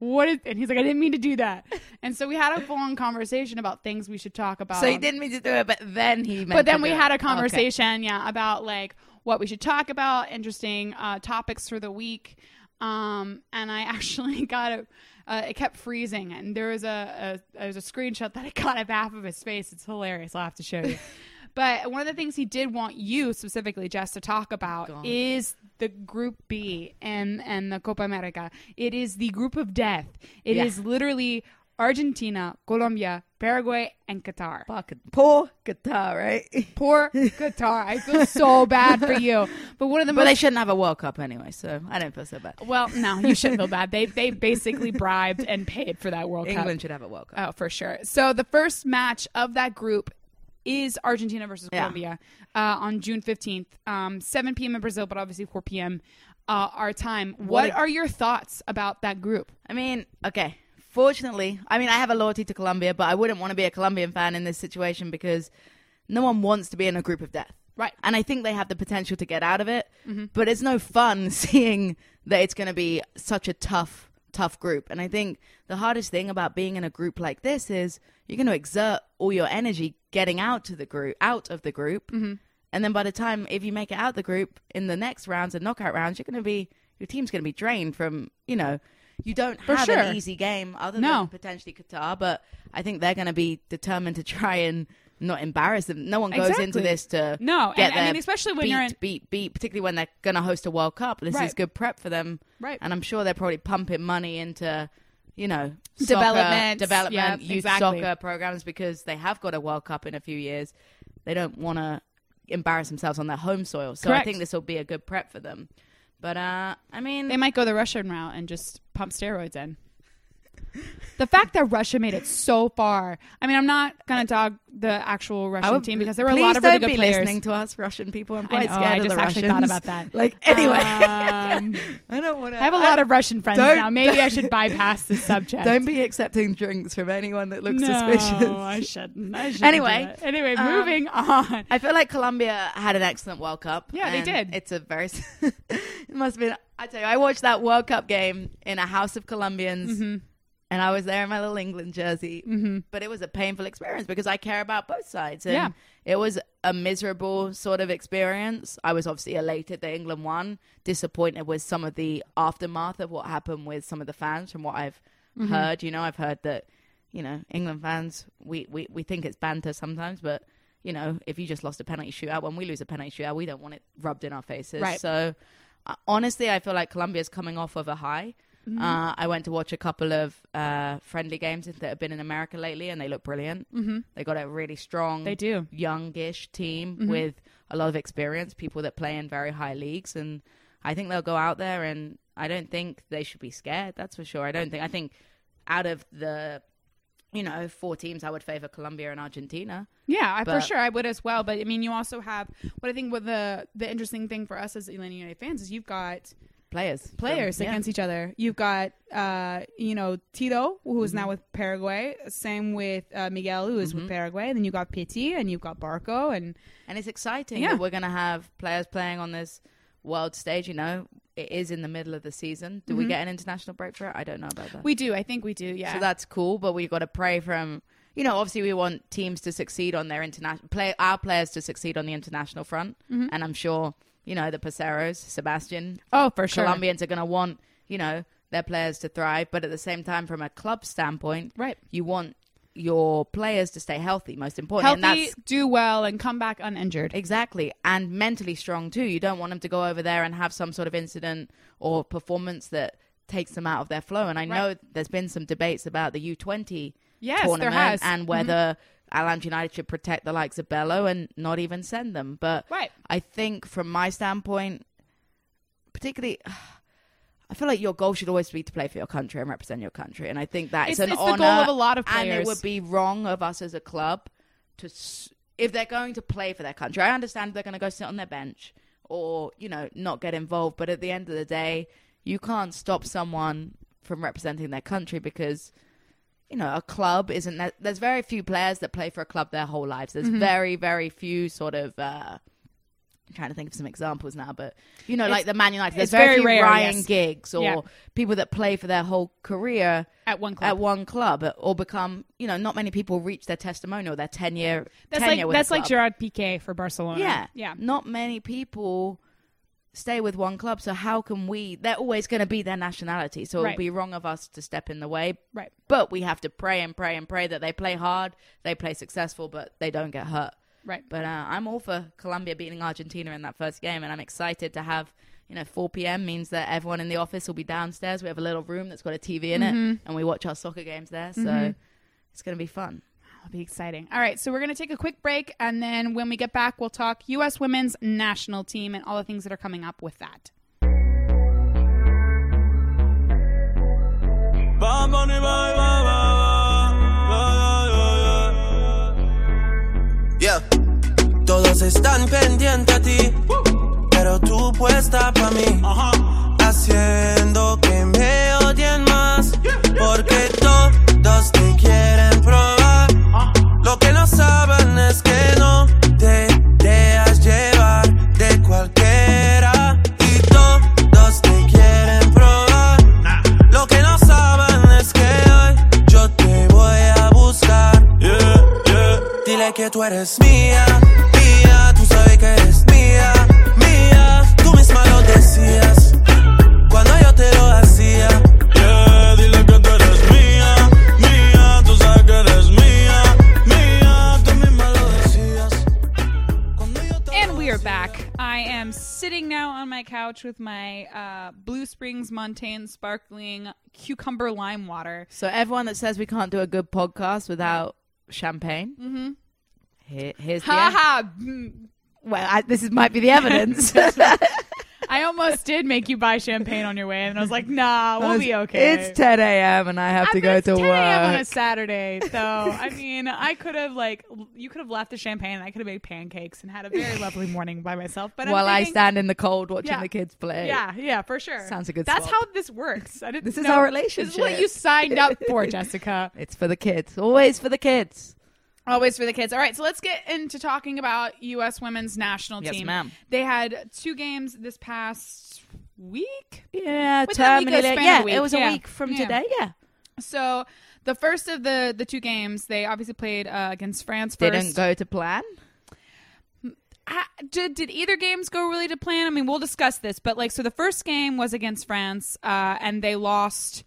What is, and he's like, I didn't mean to do that. And so we had a full on conversation about things we should talk about. So he didn't mean to do it, but then he. Meant But then we had a conversation, yeah, about like what we should talk about, interesting uh, topics for the week. Um, and I actually got a, uh, it kept freezing, and there was a, a there's a screenshot that I got of half of his face. It's hilarious. I'll have to show you. but one of the things he did want you specifically, Jess, to talk about God. is the Group B and and the Copa America. It is the group of death. It is Yeah. literally Argentina, Colombia, Paraguay, and Qatar. Poor guitar, right? Poor Qatar. I feel so bad for you. But one of the But they shouldn't have a World Cup anyway, so I don't feel so bad. well, no, you shouldn't feel bad. They they basically bribed and paid for that World England Cup. England should have a World Cup. Oh, for sure. So the first match of that group is Argentina versus Yeah. Colombia uh, on June fifteenth, um, seven p.m. in Brazil, but obviously four p.m. Uh, our time. What, a- are your thoughts about that group? I mean, okay. Fortunately, I mean, I have a loyalty to Colombia, but I wouldn't want to be a Colombian fan in this situation because no one wants to be in a group of death. Right. And I think they have the potential to get out of it, but it's no fun seeing that it's going to be such a tough, tough group. And I think the hardest thing about being in a group like this is you're going to exert all your energy getting out to the group, out of the group. Mm-hmm. And then by the time, if you make it out the group in the next rounds and knockout rounds, you're going to be, your team's going to be drained from, you know, you don't For have sure. an easy game other No. than potentially Qatar, but I think they're going to be determined to try and not embarrass them. No one goes into this to No, get and- I their mean, especially when beat, you're in- beat, beat, particularly when they're going to host a World Cup. This Right. is good prep for them, Right. And I'm sure they're probably pumping money into, you know, soccer, Development, development, yeah, youth exactly. soccer programs because they have got a World Cup in a few years. They don't want to embarrass themselves on their home soil, so Correct. I think this will be a good prep for them. But uh, I mean, They might go the Russian route and just pump steroids in. The fact that Russia made it so far. I mean, I'm not gonna dog the actual Russian would- team because there were a lot of really don't good be players. listening to us Russian people. I'm quite I know, scared I of just the actually Russians. thought about that. Like anyway, Um, I don't want to. I have a lot of Russian friends now. Maybe I should bypass this subject. Don't be accepting drinks from anyone that looks no, suspicious. I shouldn't. I shouldn't Anyway, do it. anyway, um, moving on. I feel like Colombia had an excellent World Cup. Yeah, they did. It's a very. it must have been. I tell you, I watched that World Cup game in a house of Colombians, Mm-hmm. And I was there in my little England jersey. Mm-hmm. But it was a painful experience because I care about both sides. And Yeah. it was a miserable sort of experience. I was obviously elated that England won, disappointed with some of the aftermath of what happened with some of the fans from what I've Mm-hmm. heard. You know, I've heard that, you know, England fans, we, we, we think it's banter sometimes, but, you know, if you just lost a penalty shootout, when we lose a penalty shootout, we don't want it rubbed in our faces. Right. So, uh, honestly, I feel like Colombia's coming off of a high. Mm-hmm. Uh, I went to watch a couple of uh, friendly games that have been in America lately, and they look brilliant. Mm-hmm. They got a really strong, They do. youngish team Mm-hmm. with a lot of experience, people that play in very high leagues, and I think they'll go out there. And I don't think they should be scared. That's for sure. I don't think. I think out of the, you know, four teams, I would favor Colombia and Argentina. Yeah, I, for sure I would as well. But I mean, you also have what I think. What the the interesting thing for us as Atlanta United fans is you've got Players, players From- yeah. against each other. You've got uh, you know Tito, who is Mm-hmm. now with Paraguay. Same with uh, Miguel, who is with Paraguay. And then you've got Pity, and you've got Barco, and And it's exciting Yeah. that we're going to have players playing on this world stage. You know, it is in the middle of the season. Do we get an international break for it? I don't know about that. Mm-hmm. we do. I think we do. Yeah. So that's cool, but we've got to pray from. You know, obviously, we want teams to succeed on their international play, our players to succeed on the international front, Mm-hmm. and I'm sure you know the Paceros, Sebastian, oh, for sure. Colombians are going to want you know their players to thrive, but at the same time, from a club standpoint, Right. you want your players to stay healthy. Most important, and Healthy, that's do well, and come back uninjured. Exactly. And mentally strong too. You don't want them to go over there and have some sort of incident or performance that takes them out of their flow. And I know there's been some debates about the U20 Yes, tournament has. Mm-hmm. and whether Atlanta United should protect the likes of Bello and not even send them. But Right. I think from my standpoint, particularly. I feel like your goal should always be to play for your country and represent your country, and I think that It's- is an it's the honor. goal of a lot of players, and it would be wrong of us as a club to, if they're going to play for their country. I understand they're going to go sit on their bench or you know not get involved, but at the end of the day, you can't stop someone from representing their country because you know a club isn't. That, there's very few players that play for a club their whole lives. Mm-hmm. There's very very few sort of. Uh, I'm trying to think of some examples now, but you know, like the Man United, there's very, very few rare, Ryan yes. Giggs or Yeah. people that play for their whole career At one club. at one club or become, you know, not many people reach their testimonial, their 10 year That's tenure like that's like. Gerard Piqué for Barcelona. Yeah. yeah. Not many people stay with one club. So how can we? They're always going to be their nationality. So Right. would be wrong of us to step in the way. Right. But we have to pray and pray and pray that they play hard, they play successful, but they don't get hurt. Right. But uh, I'm all for Colombia beating Argentina in that first game, and I'm excited to have. You know, 4 p.m. means that everyone in the office will be downstairs. We have a little room that's got a TV in Mm-hmm. it, and we watch our soccer games there. So it's going to be fun. That'll be exciting. All right, so we're going to take a quick break, and then when we get back, we'll talk U.S. women's national team and all the things that are coming up with that. Yeah. Todos están pendientes a ti, pero tú puesta pa' mí, haciendo que me odien que tú eres mía, mía, my couch with my uh, Blue Springs Montane sparkling cucumber lime water. So everyone that says we can't do a good podcast without champagne, mm-hmm. here, here's the Ha well, I, this is, might be the evidence. I almost did make you buy champagne on your way, and I was like, "Nah, we'll be okay." It's 10 a.m. and I have to I- go it's to 10 a.m. on a. Saturday, so I mean, I could have like, you could have left the champagne, and I could have made pancakes and had a very lovely morning by myself. But I'm While I stand in the cold watching Yeah. the kids play. Yeah, yeah, for sure. Sounds a good That's swap. how this works. I didn't. This is know- our This is what you signed up for, Jessica. It's for the kids. Always for the kids. Always for the kids. All right, so let's get into talking about U.S. women's national team. Yes, ma'am. They had two games this past week. Yeah, Within a week, a span Yeah, it was yeah. a week from Yeah. today. Yeah. So the first of the the two games, they obviously played uh, against France first. Didn't go to plan. Did did either games go really to plan? I mean, we'll discuss this, but like, so the first game was against France, uh, and they lost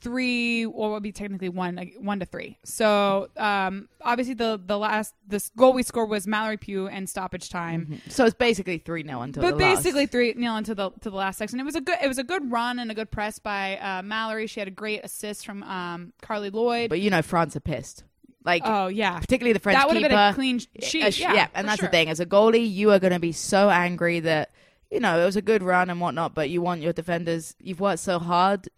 three, or what would be technically one, like, one to three. So um, obviously, the the last this goal we scored was Mallory Pugh and stoppage time. So it's basically 3 nil until But the last. basically three nil into the to the last section. It was a good it was a good run and a good press by uh, Mallory. She had a great assist from um, Carli Lloyd. But you know, France are pissed. Like, oh yeah, particularly the French that would keeper. have been a clean sheet. Sh- yeah, and that's sure. the thing. As a goalie, you are going to be so angry that you know it was a good run and whatnot, but you want your defenders. You've worked so hard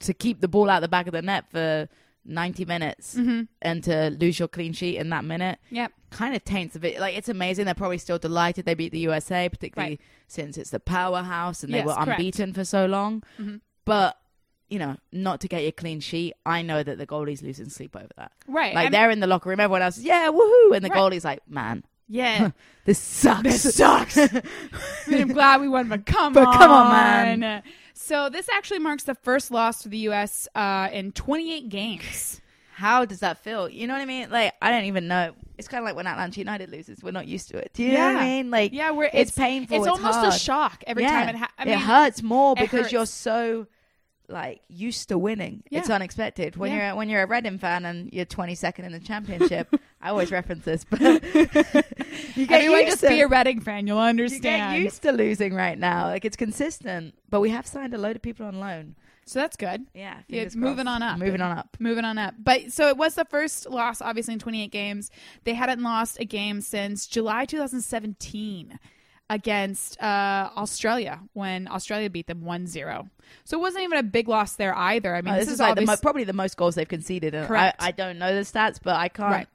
to keep the ball out the back of the net for ninety minutes, Mm-hmm. and to lose your clean sheet in that minute. Yep. Kind of taints a bit. Like it's amazing. They're probably still delighted they beat the USA, particularly Right. since it's the powerhouse and they Yes, were correct. unbeaten for so long. Mhm. But you know, not to get your clean sheet, I know that the goalie's losing sleep over that. Right. Like I'm- they're in the locker room, everyone else is yeah, woohoo, and the Right. goalie's like, man, yeah. this sucks. This sucks. I'm glad we won, but come But on, come on, man. So this actually marks the first loss for the U.S. Uh, in 28 games. How does that feel? You know what I mean? Like I don't even know. It's kind of like when Atlanta United loses, we're not used to it. Do you know what I mean? Like yeah, we're it's, painful. It's, It's, almost hard. a shock every Yeah. time it. Ha- I it mean, hurts more it because you're so like used to winning. It's unexpected when Yeah. you're when you're a Reading fan and you're 22nd in the championship. I always reference this, but you get Everyone just to, be a Reading fan. You'll understand. you get used to losing right now. Like it's consistent, but we have signed a load of people on loan. So that's good. Yeah, Yeah, fingers moving on up. Moving on up. Moving on up. But so it was the first loss, obviously, in 28 games. They hadn't lost a game since July 2017 against uh, Australia when Australia beat them 1 0. So it wasn't even a big loss there either. I mean, Oh, this, this, is, like the mo- probably the most goals they've conceded. And I, Correct. I don't know the stats, but I can't Right.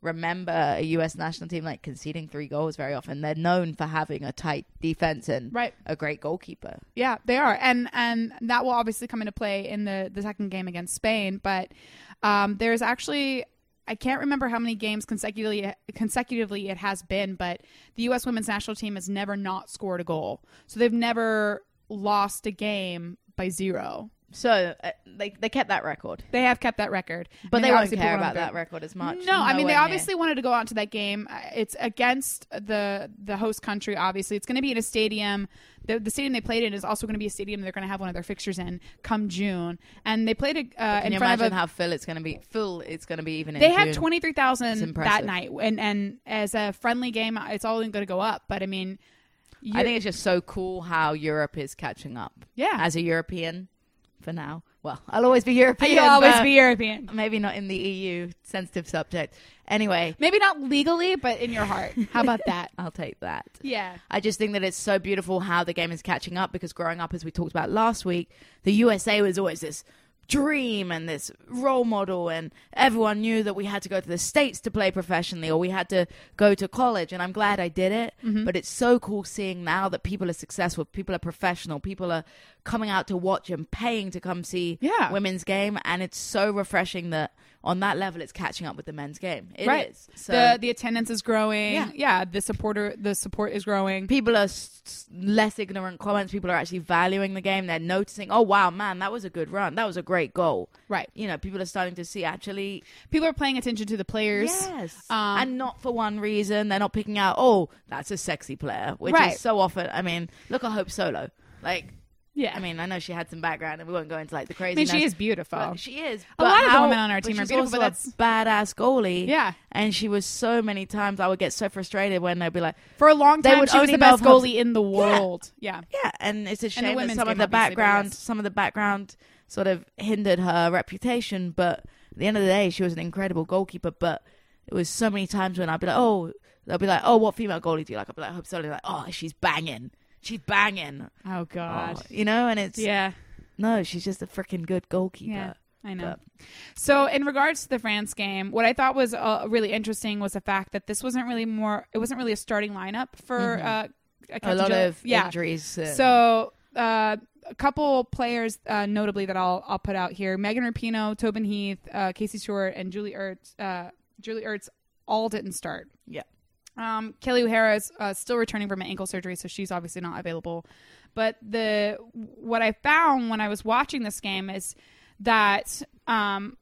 remember a U.S. national team like conceding three goals very often. They're known for having a tight defense and Right. a great goalkeeper. Yeah, they are, and and that will obviously come into play in the the second game against Spain. But um, there's actually I can't remember how many games consecutively consecutively it has been, but the U.S. women's national team has never not scored a goal, so they've never lost a game by zero. So uh, they they kept that record, They have kept that record, but they won't obviously care put it on about the- that record as much. No, I mean they Nowhere obviously wanted to go out to that game. Uh, It's against the the host country. Obviously, it's going to be in a stadium. The, the stadium they played in is also going to be a stadium they're going to have one of their fixtures in come June. And they played it uh, near. Can in you front imagine of a, how full it's going to be? Full it's going to be even. In they had June. twenty three It's thousand impressive. that night, and and as a friendly game, it's all going to go up. But I mean, I think it's just so cool how Europe is catching up. Yeah. as a European, for now. Well, I'll always be European. you'll always be European. Maybe not in the EU. Sensitive subject. Anyway, Maybe not legally, but in your heart. How about that? I'll take that. Yeah. I just think that it's so beautiful how the game is catching up because growing up, as we talked about last week, the USA was always this dream and this role model, and everyone knew that we had to go to the States to play professionally or we had to go to college. And I'm glad I did it. Mm-hmm. But it's so cool seeing now that people are successful, people are professional, people are coming out to watch and paying to come see Yeah. women's game. And it's so refreshing that on that level, it's catching up with the men's game. It is. right. So the the attendance is growing. Yeah. yeah. The supporter the support is growing. people are s- less ignorant comments. People are actually valuing the game. They're noticing, oh wow, man, that was a good run. That was a great goal. Right. You know, people are starting to see actually, People are paying attention to the players. yes, Um, and not for one reason. They're not picking out, oh, that's a sexy player, which Right. is so often. I mean, look at Hope Solo. Like, Yeah. I mean, I know she had some background, and we won't go into like the crazy. I mean, she is beautiful. She is. A lot of the how- women on our team are beautiful, but a badass goalie. Yeah. and she was so many times I would get so frustrated when they'd be like, For a long time, she was the best goalie in the world. Yeah. Yeah, and it's a shame that some of the background, yes. some of the background, sort of hindered her reputation. But at the end of the day, she was an incredible goalkeeper. But it was so many times when I'd be like, oh, they'll be like, oh, what female goalie do you like? I'd be like, I hope Solo, like, oh, she's banging. She's banging. Oh God. Oh, you know, and it's Yeah. no, she's just a freaking good goalkeeper. Yeah. I know. But- So, in regards to the France game, what I thought was uh, really interesting was the fact that this wasn't really more. It wasn't really a starting lineup for uh, Mm-hmm. A lot of yeah. injuries. uh, So, uh, a couple players, uh, notably that I'll I'll put out here: Megan Rapinoe, Tobin Heath, uh, Casey Stewart, and Julie Ertz. Uh, Julie Ertz all didn't start. yeah. Um, Kelly O'Hara is uh, still returning from an ankle surgery, so she's obviously not available. But the what I found when I was watching this game is that um,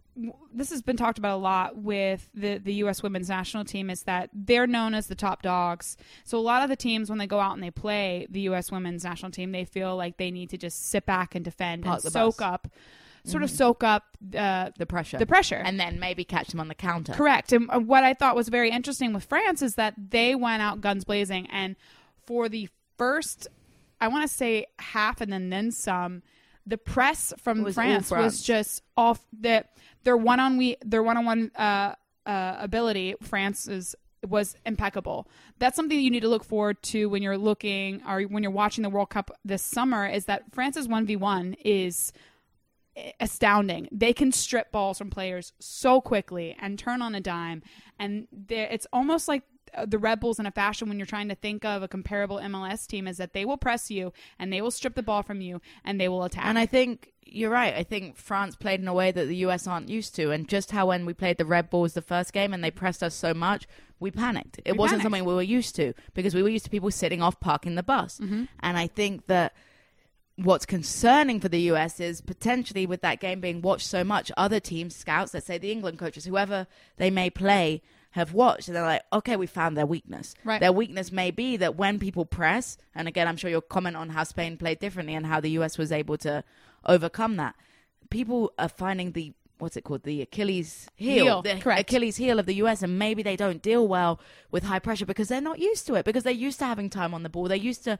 this has been talked about a lot with the the U.S. women's national team is that they're known as the top dogs. So a lot of the teams when they go out and they play the U.S. women's national team, they feel like they need to just sit back and defend Park and soak bus. up, sort of soak up uh, The pressure. the pressure. and then maybe catch them on the counter. Correct. And uh, what I thought was very interesting with France is that they went out guns blazing, and for the first, I want to say half, and then then some, the press from was France, France. was just off the their one on we their one on one uh uh ability. France is was impeccable. That's something that you need to look forward to when you're looking or when you're watching the World Cup this summer. Is that France's one v one is astounding. They can strip balls from players so quickly and turn on a dime, and it's almost like uh, the Red Bulls in a fashion when you're trying to think of a comparable MLS team is that they will press you and they will strip the ball from you and they will attack. And I think you're right. I think France played in a way that the US aren't used to. And just how when we played the Red Bulls the first game and they pressed us so much, we panicked. It We wasn't panicked. something we were used to because we were used to people sitting off parking the bus. Mm-hmm. And I think that what's concerning for the US is potentially with that game being watched so much, other teams, scouts, let's say the England coaches, whoever they may play, have watched and they're like, okay, we found their weakness. Right. Their weakness may be that when people press, and again, I'm sure you'll comment on how Spain played differently and how the US was able to overcome that. People are finding the what's it called the Achilles heel, Heel, the correct. Achilles heel of the US, and maybe they don't deal well with high pressure because they're not used to it because they're used to having time on the ball. They're used to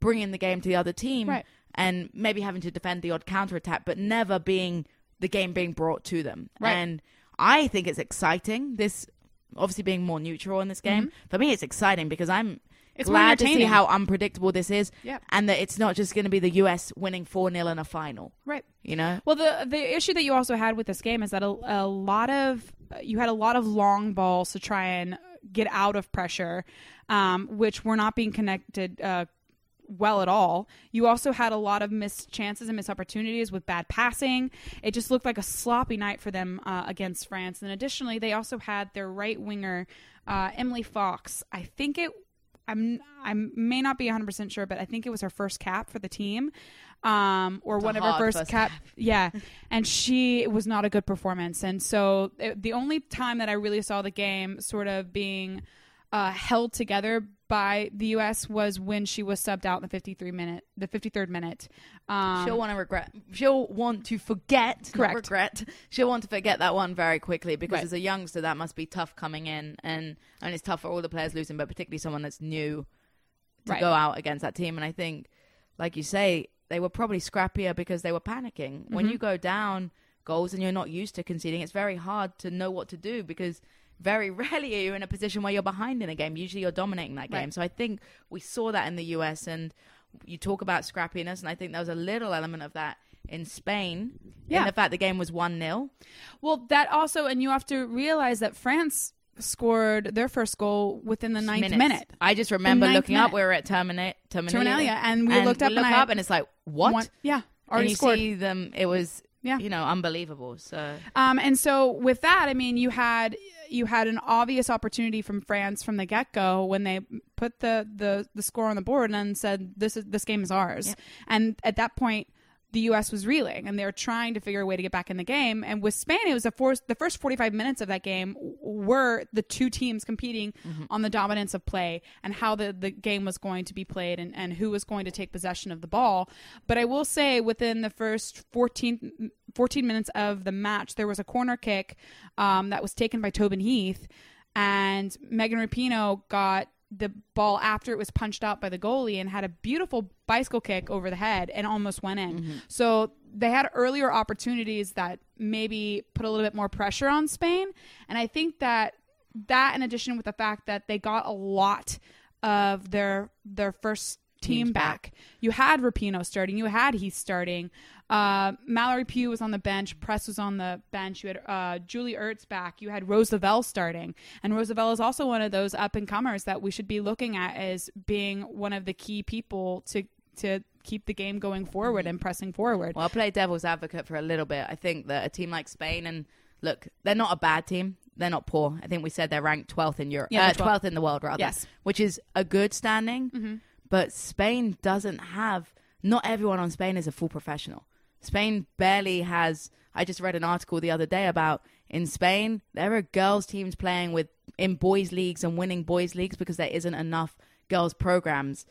bringing the game to the other team Right. And maybe having to defend the odd counter attack, but never being the game being brought to them. Right. And I think it's exciting. This obviously being more neutral in this game for me, it's exciting because I'm. Mm-hmm. It's glad to see how unpredictable this is, Yep. and that it's not just going to be the U.S. winning four 0 in a final. right. You know, Well, the the issue that you also had with this game is that a, a lot of you had a lot of long balls to try and get out of pressure, um, which were not being connected uh, well at all. You also had a lot of missed chances and missed opportunities with bad passing. It just looked like a sloppy night for them uh, against France. And additionally, they also had their right winger uh, Emily Fox. I think it. I'm I may not be 100 percent sure, but I think it was her first cap for the team, um, or It's one of her first, first cap. Yeah, and she it was not a good performance. And so it, the only time that I really saw the game sort of being uh, held together by the U.S. was when she was subbed out in the 53 minute, the 53rd minute. Um, she'll want to regret. She'll want to forget. Correct. regret. She'll want to forget that one very quickly because Right. as a youngster, that must be tough coming in, and and it's tough for all the players losing, but particularly someone that's new to Right. go out against that team. And I think, like you say, they were probably scrappier because they were panicking. When Mm-hmm. you go down goals and you're not used to conceding, it's very hard to know what to do because very rarely are you in a position where you're behind in a game. Usually you're dominating that game. Right. So I think we saw that in the US and you talk about scrappiness and I think there was a little element of that in Spain. Yeah. In the fact the game was 1-0. well, that also, and you have to realize that France scored their first goal within the ninth minutes. minute. I just remember looking up. We were at Termina- Terminalia, Terminalia, and we looked up look and I- up, and it's like what? One- yeah, and you scored. see them. It was Yeah. you know unbelievable. So Um, and so with that, I mean, you had you had an obvious opportunity from France from the get go when they put the, the the score on the board and then said this is this game is ours. And at that point, the U.S. was reeling and they were trying to figure a way to get back in the game. And with Spain, it was the first the first forty five minutes of that game were the two teams competing on the dominance of play and how the, the game was going to be played and, and who was going to take possession of the ball. But I will say within the first 14, 14 minutes of the match, there was a corner kick um, that was taken by Tobin Heath, and Megan Rapinoe got the ball after it was punched out by the goalie and had a beautiful bicycle kick over the head and almost went in. Mm-hmm. So they had earlier opportunities that maybe put a little bit more pressure on Spain, and I think that that in addition with the fact that they got a lot of their their first team back. back. You had Rapinoe starting. You had Heath starting. Uh, Mallory Pugh was on the bench. Press was on the bench. You had uh, Julie Ertz back. You had Rose Lavelle starting. And Rose Lavelle is also one of those up and comers that we should be looking at as being one of the key people to to keep the game going forward and pressing forward. Well, I'll play devil's advocate for a little bit. I think that a team like Spain and look, they're not a bad team. They're not poor. I think we said they're ranked 12th in Europe. Yeah, uh, they're 12th in the world, rather. Yes. Which is a good standing. But Spain doesn't have, not everyone on Spain is a full professional. Spain barely has. I just read an article the other day about in Spain, there are girls' teams playing with in boys' leagues and winning boys' leagues because there isn't enough girls' programs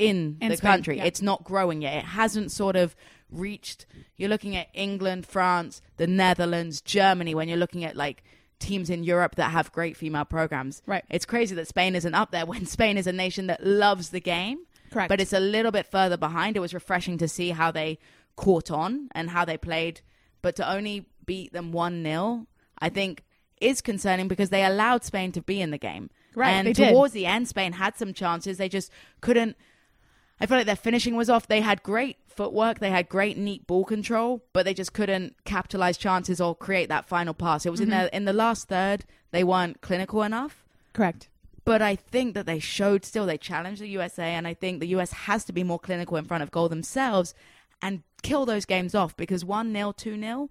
in, In the Spain, country. yeah. It's not growing yet. It hasn't sort of reached. You're looking at England, France, the Netherlands, Germany. When you're looking at like teams in Europe that have great female programs, Right. It's crazy that Spain isn't up there when Spain is a nation that loves the game. Correct. But it's a little bit further behind. It was refreshing to see how they caught on and how they played, but to only beat them one 0 I think is concerning because they allowed Spain to be in the game. Right, and they did. towards the end, Spain had some chances. They just couldn't. I feel like their finishing was off. They had great footwork, they had great neat ball control, but they just couldn't capitalize chances or create that final pass. It was in mm-hmm. the in the last third they weren't clinical enough. Correct. But I think that they showed still they challenged the USA, and I think the US has to be more clinical in front of goal themselves and kill those games off because one 0 two 0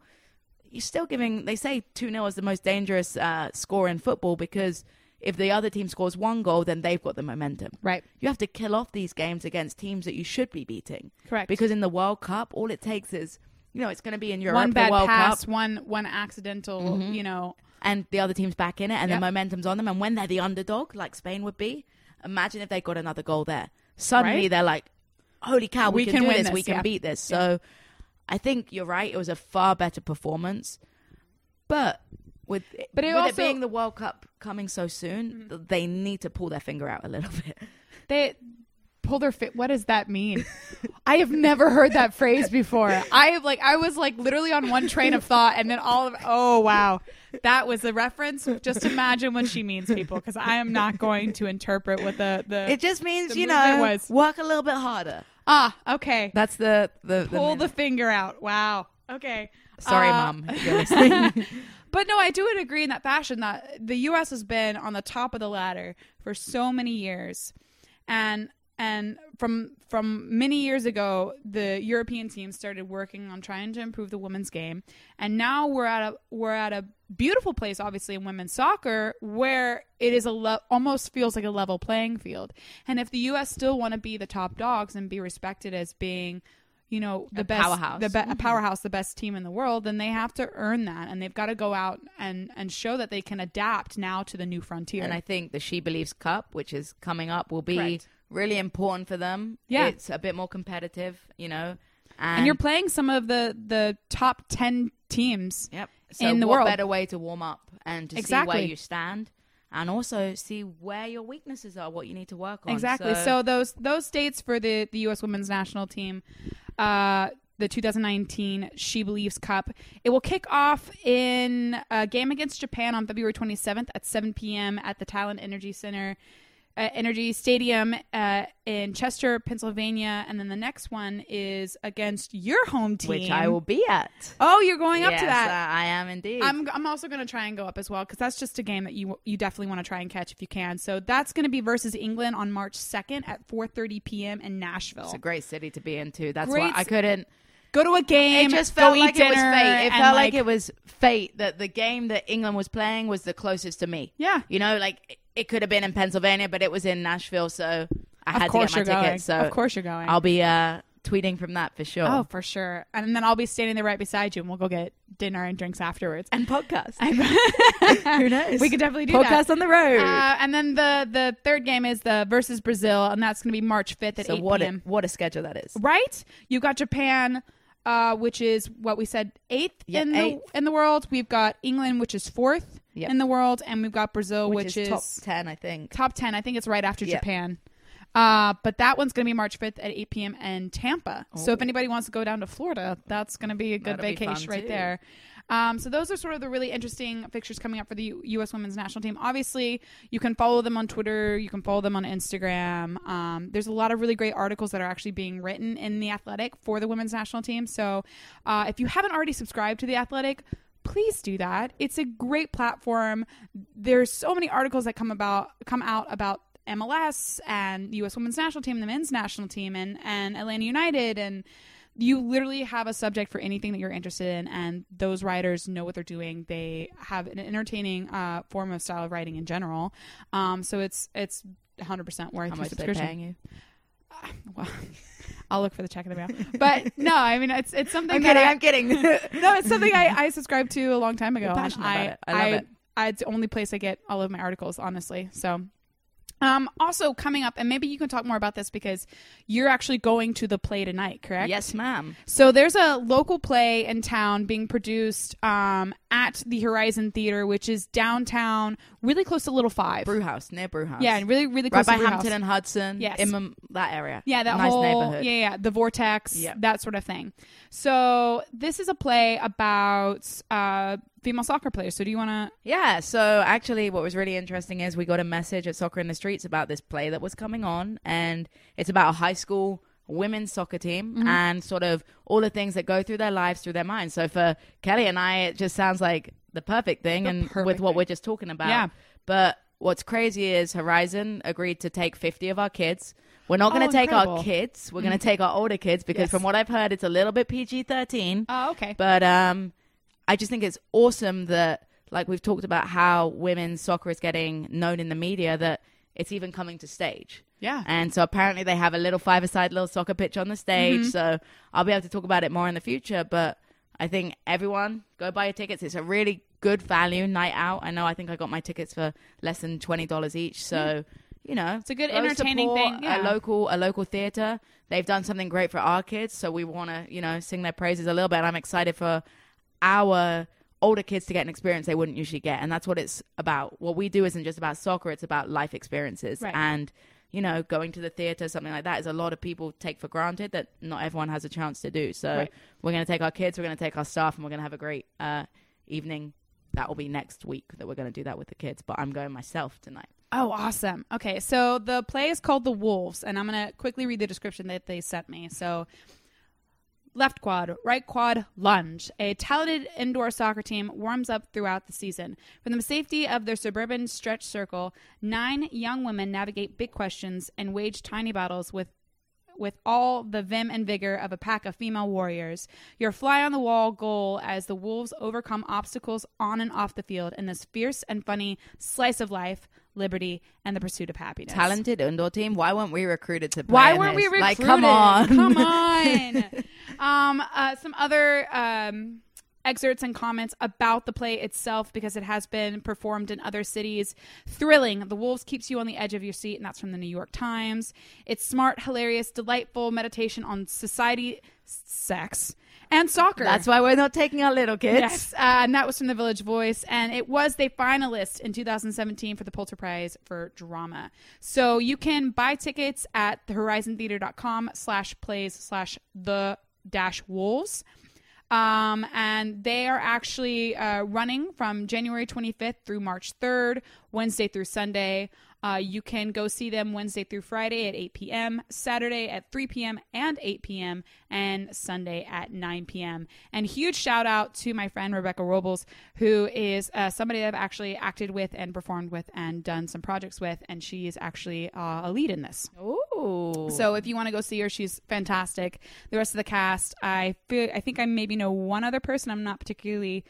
you're still giving. They say two 0 is the most dangerous uh, score in football because if the other team scores one goal, then they've got the momentum. Right. You have to kill off these games against teams that you should be beating. Correct. Because in the World Cup, all it takes is, you know, it's going to be in Europe, one bad World pass, Cup, one one accidental, you know. and the other team's back in it, and Yep. the momentum's on them. And when they're the underdog, like Spain would be, imagine if they got another goal there. Suddenly Right? they're like, "Holy cow, we, We can, can do win this. this, We can yeah. beat this." So, I think you're right. It was a far better performance, but with But it with also- it being the World Cup coming so soon, mm-hmm. th- they need to pull their finger out a little bit. They pull their fit. What does that mean? I have never heard that phrase before. I have like I was like literally on one train of thought, and then all of oh wow, that was a reference. Just imagine what she means, people, because I am not going to interpret what the the It just means The you know work a little bit harder. Ah okay. That's the the, the Pull the finger out. Wow. Okay. Sorry, Uh, mom, if you're listening. But no, I do agree in that fashion that the U.S. has been on the top of the ladder for so many years, and and from from many years ago, the European team started working on trying to improve the women's game, and now we're at a we're at a beautiful place, obviously in women's soccer, where it is a le- almost feels like a level playing field. And if the U.S. still want to be the top dogs and be respected as being you know the A best powerhouse. the be- a mm-hmm. powerhouse the best team in the world then they have to earn that and they've got to go out and and show that they can adapt now to the new frontier And I think the She Believes Cup, which is coming up, will be Correct. Really important for them. Yeah. It's a bit more competitive, you know. And, and you're playing some of the the top 10 teams yep. So in the what world. better way to warm up and to see where you stand and also see where your weaknesses are, what you need to work on. exactly so, those those dates for the the US women's national team uh the 2019 She Believes Cup. It will kick off in a game against Japan on February 27th at 7 p.m. at the Talen Energy Center, uh, Energy Stadium uh, in Chester, Pennsylvania, and then the next one is against your home team, which I will be at. Oh, you're going up to that. uh, I am indeed. I'm I'm also going to try and go up as well because that's just a game that you you definitely want to try and catch if you can. So that's going to be versus England on March 2nd at 4:30 p.m. in Nashville. it's a great city to be into. That's Great why I couldn't. Go to a game. It just felt like it was fate. It felt like, it was fate that the game that England was playing was the closest to me. Yeah. You know, like it- could have been in Pennsylvania, but it was in Nashville, so I had to get my ticket. going. So Of course you're going. I'll be uh, tweeting from that for sure. Oh, for sure. And then I'll be standing there right beside you, and we'll go get dinner and drinks afterwards. and podcast. Who knows? We could definitely do podcast that. on the road. Uh, and then the the third game is the versus Brazil, and that's going to be March 5th at so 8 what a, what a schedule that is. right? You got Japan, uh, which is what we said eighth Yeah, in the eighth. in the world. We've got England, which is fourth Yep. in the world, and we've got Brazil, Which, which, is, top ten, I think. top ten. I think it's right after Yeah. Japan. Uh, but that one's going to be March 5th at 8 p.m. in Tampa. So if anybody wants to go down to Florida, that's going to be a good. That'll vacation right too. there. Um, so those are sort of the really interesting fixtures coming up for the U- U.S. Women's National Team. Obviously, you can follow them on Twitter. You can follow them on Instagram. Um, there's a lot of really great articles that are actually being written in the Athletic for the Women's National Team. So uh, if you haven't already subscribed to the Athletic, please do that. It's a great platform. There's so many articles that come about come out about MLS and the U.S. Women's National Team, the Men's National Team, and and Atlanta United, and you literally have a subject for anything that you're interested in, and those writers know what they're doing. They have an entertaining uh, form of style of writing in general. Um, so it's it's 100 percent worth How your much are they subscription. Well, I'll look for the check in the mail. But no, I mean it's it's something I'm that kidding. I, I'm kidding. no, it's something I, I subscribed to a long time ago. You're passionate about I, it. I love it. I, it's the only place I get all of my articles, honestly. So, um, also coming up, and maybe you can talk more about this because you're actually going to the play tonight, correct? yes, ma'am. So there's a local play in town being produced um, at the Horizon Theater, which is downtown, really close to Little Five. Brew house near Brew house. yeah, and really, really right close by to Brew Hampton House. and Hudson. Yes. in that area. Yeah, that nice whole neighborhood. yeah, yeah, the vortex, Yep. that sort of thing. So this is a play about uh, female soccer players. So do you want to? Yeah, so actually, what was really interesting is we got a message at Soccer in the Streets about this play that was coming on, and it's about a high school women's soccer team Mm-hmm. and sort of all the things that go through their lives, through their minds. So for Kelly and I, it just sounds like the perfect thing, The and with what thing. we're just talking about. Yeah. But what's crazy is Horizon agreed to take 50 of our kids. We're not going Oh, to take incredible. our kids. We're going to take our older kids because, Yes. from what I've heard, it's a little bit PG 13. Oh, okay. But um, I just think it's awesome that, like we've talked about, how women's soccer is getting known in the media that it's even coming to stage. Yeah. And so apparently they have a little five-a-side little soccer pitch on the stage. Mm-hmm. So I'll be able to talk about it more in the future. But I think everyone go buy your tickets. It's a really good value night out. I know. I think I got my tickets for less than twenty dollars each. So. You know, It's a good go entertaining thing, yeah. A local, a local theater. They've done something great for our kids, so we want to, you know, sing their praises a little bit. And I'm excited for our older kids to get an experience they wouldn't usually get, and that's what it's about. What we do isn't just about soccer; it's about life experiences. Right. And you know, going to the theater, something like that, is a lot of people take for granted that not everyone has a chance to do. So Right. we're going to take our kids, we're going to take our staff, and we're going to have a great uh, evening. That will be next week that we're going to do that with the kids. But I'm going myself tonight. Oh, awesome. Okay, so the play is called The Wolves, and I'm going to quickly read the description that they sent me. So, left quad, right quad, lunge. A talented indoor soccer team warms up throughout the season. From the safety of their suburban stretch circle, nine young women navigate big questions and wage tiny battles with with all the vim and vigor of a pack of female warriors. Your fly on the wall goal as the Wolves overcome obstacles on and off the field in this fierce and funny slice of life, liberty, and the pursuit of happiness. Talented indoor team. Why weren't we recruited to play? Why weren't we recruited? Like, come on, come on. um, uh, some other um, excerpts and comments about the play itself because it has been performed in other cities. Thrilling. The Wolves keeps you on the edge of your seat, and that's from the New York Times. It's smart, hilarious, delightful meditation on society, sex, and soccer. That's why we're not taking our little kids. Yes, uh, and that was from the Village Voice, and it was the finalist in 2017 for the Pulitzer Prize for drama. So you can buy tickets at thehorizontheater.com slash plays slash the dash wolves. Um, and they are actually uh, running from January 25th through March 3rd, Wednesday through Sunday. Uh, you can go see them Wednesday through Friday at 8 p.m., Saturday at 3 p.m. and 8 p.m., and Sunday at 9 p.m. And huge shout out to my friend Rebecca Robles, who is uh, somebody that I've actually acted with and performed with and done some projects with, and she is actually uh, a lead in this. Ooh. So if you want to go see her, she's fantastic. The rest of the cast, I feel, I think I maybe know one other person. I'm not particularly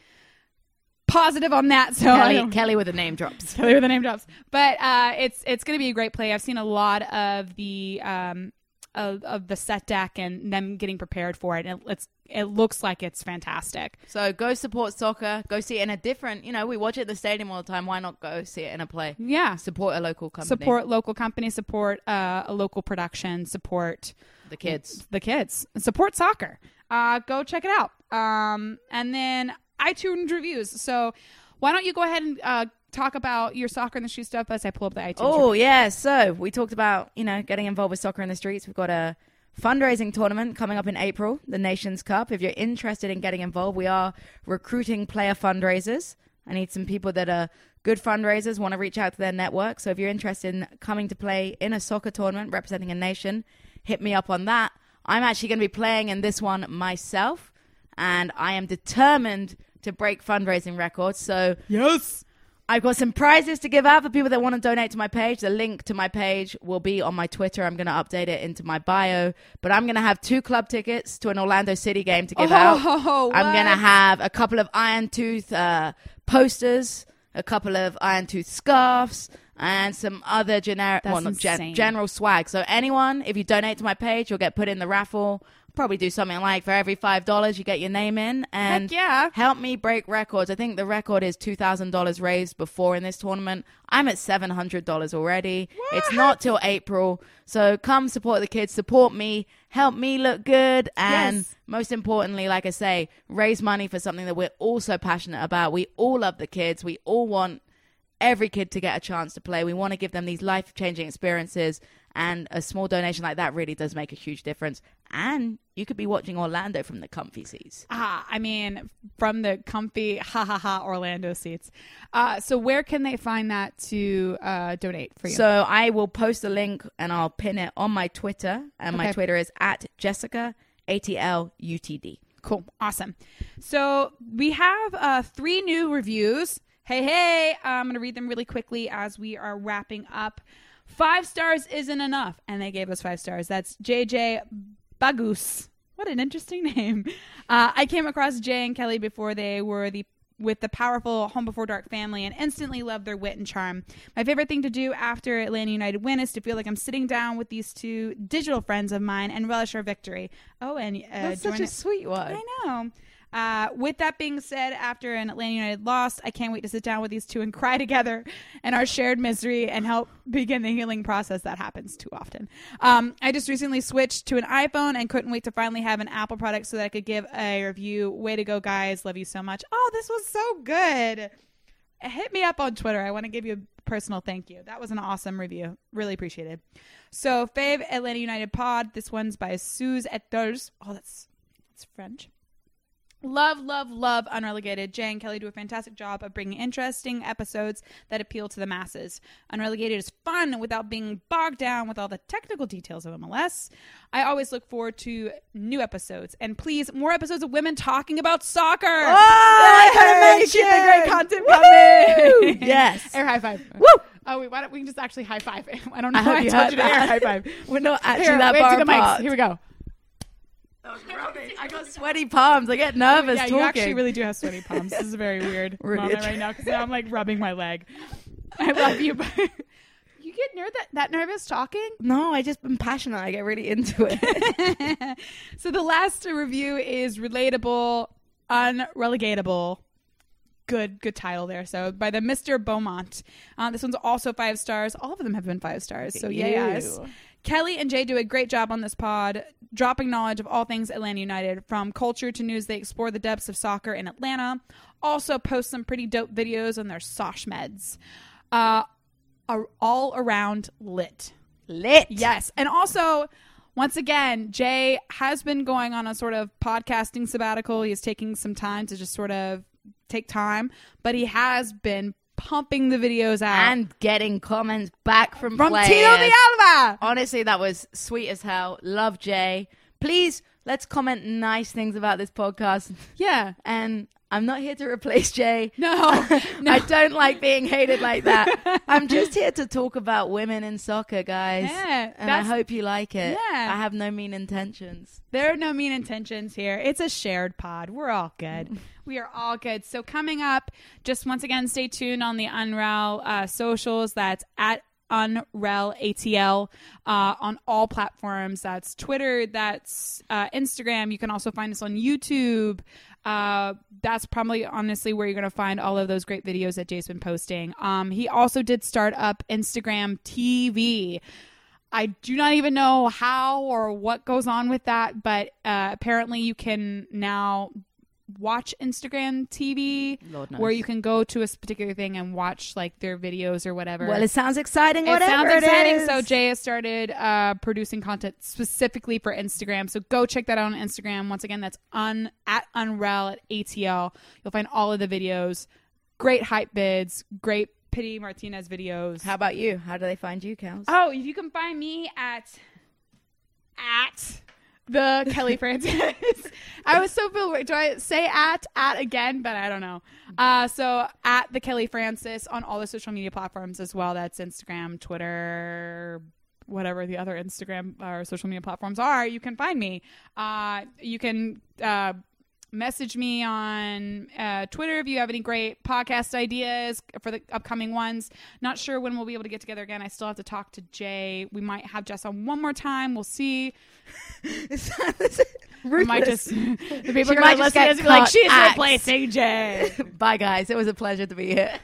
positive on that. So Kelly, Kelly with the name drops. Kelly with the name drops. But uh, it's it's going to be a great play. I've seen a lot of the um of, of the set deck and them getting prepared for it. And it's it looks like it's fantastic. So go support soccer. Go see it in a different. You know, we watch it at the stadium all the time. Why not go see it in a play? Yeah. Support a local company. Support local company, support uh, a local production, support the kids. the kids, support soccer. Uh, go check it out. Um, and then iTunes reviews. So why don't you go ahead and uh, talk about your soccer in the street stuff as I pull up the iTunes? Oh yeah, so we talked about you know getting involved with soccer in the streets. We've got a fundraising tournament coming up in April, the Nations Cup. If you're interested in getting involved, we are recruiting player fundraisers. I need some people that are good fundraisers, want to reach out to their network. So if you're interested in coming to play in a soccer tournament representing a nation, hit me up on that. I'm actually going to be playing in this one myself, and I am determined to break fundraising records. So yes. I've got some prizes to give out for people that want to donate to my page. The link to my page will be on my Twitter. I'm going to update it into my bio. But I'm going to have two club tickets to an Orlando City game to give out. Oh, I'm going to have a couple of Iron Tooth uh, posters, a couple of Iron Tooth scarves, and some other generic, well, gen- general swag. So anyone, if you donate to my page, you'll get put in the raffle. Probably do something like for every five dollars you get your name in, and yeah. help me break records. I think the record is two thousand dollars raised before in this tournament. I'm at seven hundred dollars already. It's not till April, so come support the kids, support me, help me look good, and Yes. most importantly, like I say, raise money for something that we're all so passionate about. We all love the kids. We all want every kid to get a chance to play. We want to give them these life changing experiences, and a small donation like that really does make a huge difference. And you could be watching Orlando from the comfy seats. Ah, I mean, from the comfy ha ha ha Orlando seats. Uh, so where can they find that to uh, donate for you? So I will post a link and I'll pin it on my Twitter, and my Twitter is at Jessica ATL UTD. Cool. Awesome. So we have uh, three new reviews. Hey, hey. I'm going to read them really quickly as we are wrapping up. Five stars isn't enough. And they gave us five stars. That's JJ Bagus. What an interesting name. Uh, I came across Jay and Kelly before they were the with the powerful Home Before Dark family and instantly loved their wit and charm. My favorite thing to do after Atlanta United win is to feel like I'm sitting down with these two digital friends of mine and relish our victory. Oh, and uh, That's such a it- sweet one. I know. Uh, with that being said, after an Atlanta United loss, I can't wait to sit down with these two and cry together in our shared misery and help begin the healing process that happens too often. Um, I just recently switched to an iPhone and couldn't wait to finally have an Apple product so that I could give a review. Way to go, guys! Love you so much. Oh, this was so good. Hit me up on Twitter. I want to give you a personal thank you. That was an awesome review. Really appreciate it. So, Fave Atlanta United Pod. This one's by Suze Etters. Oh, that's that's French. Love, love, love Unrelegated. Jay and Kelly do a fantastic job of bringing interesting episodes that appeal to the masses. Unrelegated is fun without being bogged down with all the technical details of MLS. I always look forward to new episodes. And please, more episodes of women talking about soccer. Oh, Keep the great content coming. Yes. Air high five. Woo! Oh, wait, why don't we can just actually high five? I don't know I I told you to air high five. We're not actually Here, that wait, far apart. Here we go. I got sweaty palms. I get nervous yeah, talking. you actually really do have sweaty palms. This is a very weird Really moment right now because now I'm like rubbing my leg. I love you, but you get ner- that, that nervous talking. no, I just been passionate. I get really into it. so the last review is relatable, unrelegatable. Good, good title there. So by the Mr. Beaumont. Uh, this one's also five stars. All of them have been five stars. So yay us. Ew. Kelly and Jay do a great job on this pod, dropping knowledge of all things Atlanta United. From culture to news, they explore the depths of soccer in Atlanta. Also, post some pretty dope videos on their Sosh meds. Uh, are all around lit. Lit. Yes. And also, once again, Jay has been going on a sort of podcasting sabbatical. He's taking some time to just sort of take time, but he has been pumping the videos out. And getting comments back from, from players. Tino the Alba. Honestly, that was sweet as hell. Love Jay. Please, let's comment nice things about this podcast. Yeah. And I'm not here to replace Jay. No. no. I don't like being hated like that. I'm just here to talk about women in soccer, guys. Yeah, and I hope you like it. Yeah. I have no mean intentions. There are no mean intentions here. It's a shared pod. We're all good. We are all good. So coming up, just once again, stay tuned on the Unrel uh, socials. That's at Unrel ATL uh, on all platforms. That's Twitter. That's uh, Instagram. You can also find us on YouTube. Uh, that's probably honestly where you're going to find all of those great videos that Jay's been posting. Um, he also did start up Instagram TV. I do not even know how or what goes on with that, but uh, apparently you can now watch Instagram TV, where you can go to a particular thing and watch like their videos or whatever. Well, it sounds exciting. It Whatever sounds exciting. is. So Jay has started uh, producing content specifically for Instagram. So go check that out on Instagram. Once again, that's un at unrel at ATL. You'll find all of the videos. Great hype bids. Great Pity Martinez videos. How about you? How do they find you, Kels? Oh, you can find me at at the Kelly Francis. I was so feel do I say at at again, but I don't know. Uh, so at the Kelly Francis on all the social media platforms as well. That's Instagram, Twitter, whatever the other Instagram or social media platforms are. You can find me. Uh, you can. Uh, message me on uh, Twitter if you have any great podcast ideas for the upcoming ones. Not sure when we'll be able to get together again. I still have to talk to Jay. We might have Jess on one more time. We'll see. We might just the people She might just get be like, she's axe." replacing Jay. Bye, guys. It was a pleasure to be here.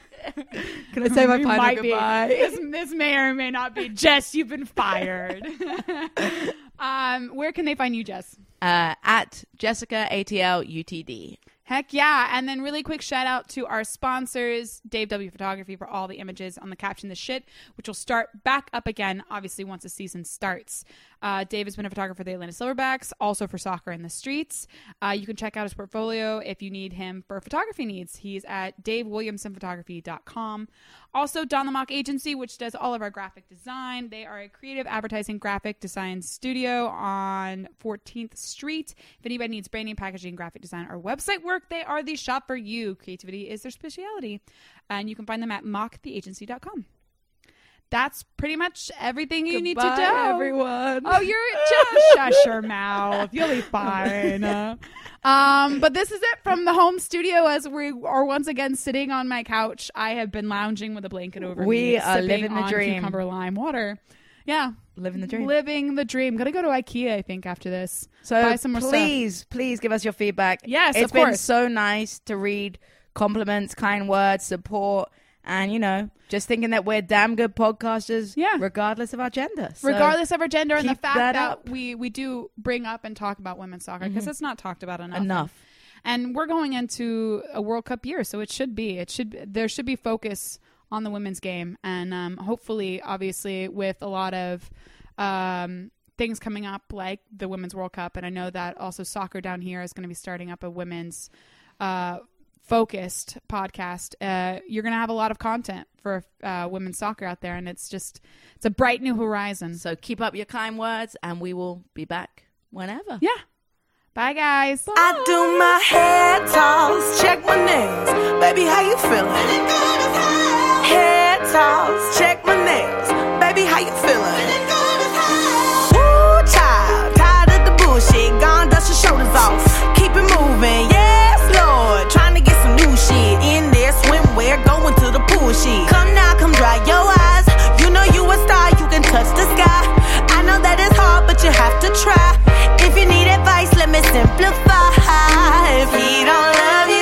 Can I say my We final might be. goodbye? This, this may or may not be Jess. You've been fired. um, where can they find you, Jess? Uh, at Jessica ATL UTD. Heck yeah. And then really quick shout out to our sponsors, Dave W Photography for all the images on the caption the shit, which will start back up again, obviously, once the season starts. Uh, Dave has been a photographer for the Atlanta Silverbacks, also for soccer in the streets. Uh, you can check out his portfolio if you need him for photography needs. He's at davewilliamsonphotography.com. Also, Don Agency, which does all of our graphic design. They are a creative advertising graphic design studio on 14th Street. If anybody needs branding, packaging, graphic design, or website work, they are the shop for you. Creativity is their specialty. And you can find them at mocktheagency.com. That's pretty much everything you need to do. everyone. Oh, you're just shush your mouth. You'll be fine. um, but this is it from the home studio as we are once again sitting on my couch. I have been lounging with a blanket over We me, are sipping living the dream. Cucumber lime water. Yeah, Living the dream. living the dream. Gonna go to IKEA, I think, after this. So buy some more stuff. please, please give us your feedback. Yes, it's been course. so nice to read compliments, kind words, support, and you know, just thinking that we're damn good podcasters. Yeah. regardless of our gender. So regardless of our gender and the fact that that. Mm-hmm. we we do bring up and talk about women's soccer because it's not talked about enough. enough. and we're going into a World Cup year, so it should be it should there should be focus on the women's game, and um, hopefully, obviously, with a lot of um, things coming up like the Women's World Cup, and I know that also soccer down here is going to be starting up a women's. Uh, focused podcast uh, you're gonna have a lot of content for uh, women's soccer out there and it's just it's a bright new horizon So keep up your kind words, and we will be back whenever. yeah bye guys I do my hair toss, check my nails. Baby, how you feeling? Hair toss, check my nails. Baby, how you feeling? Woo, child, tired of the bullshit. Gone, dust your shoulders off. Shit. Come now, come dry your eyes. You know you a star, you can touch the sky. I know that it's hard, but you have to try. If you need advice, let me simplify. If he don't love you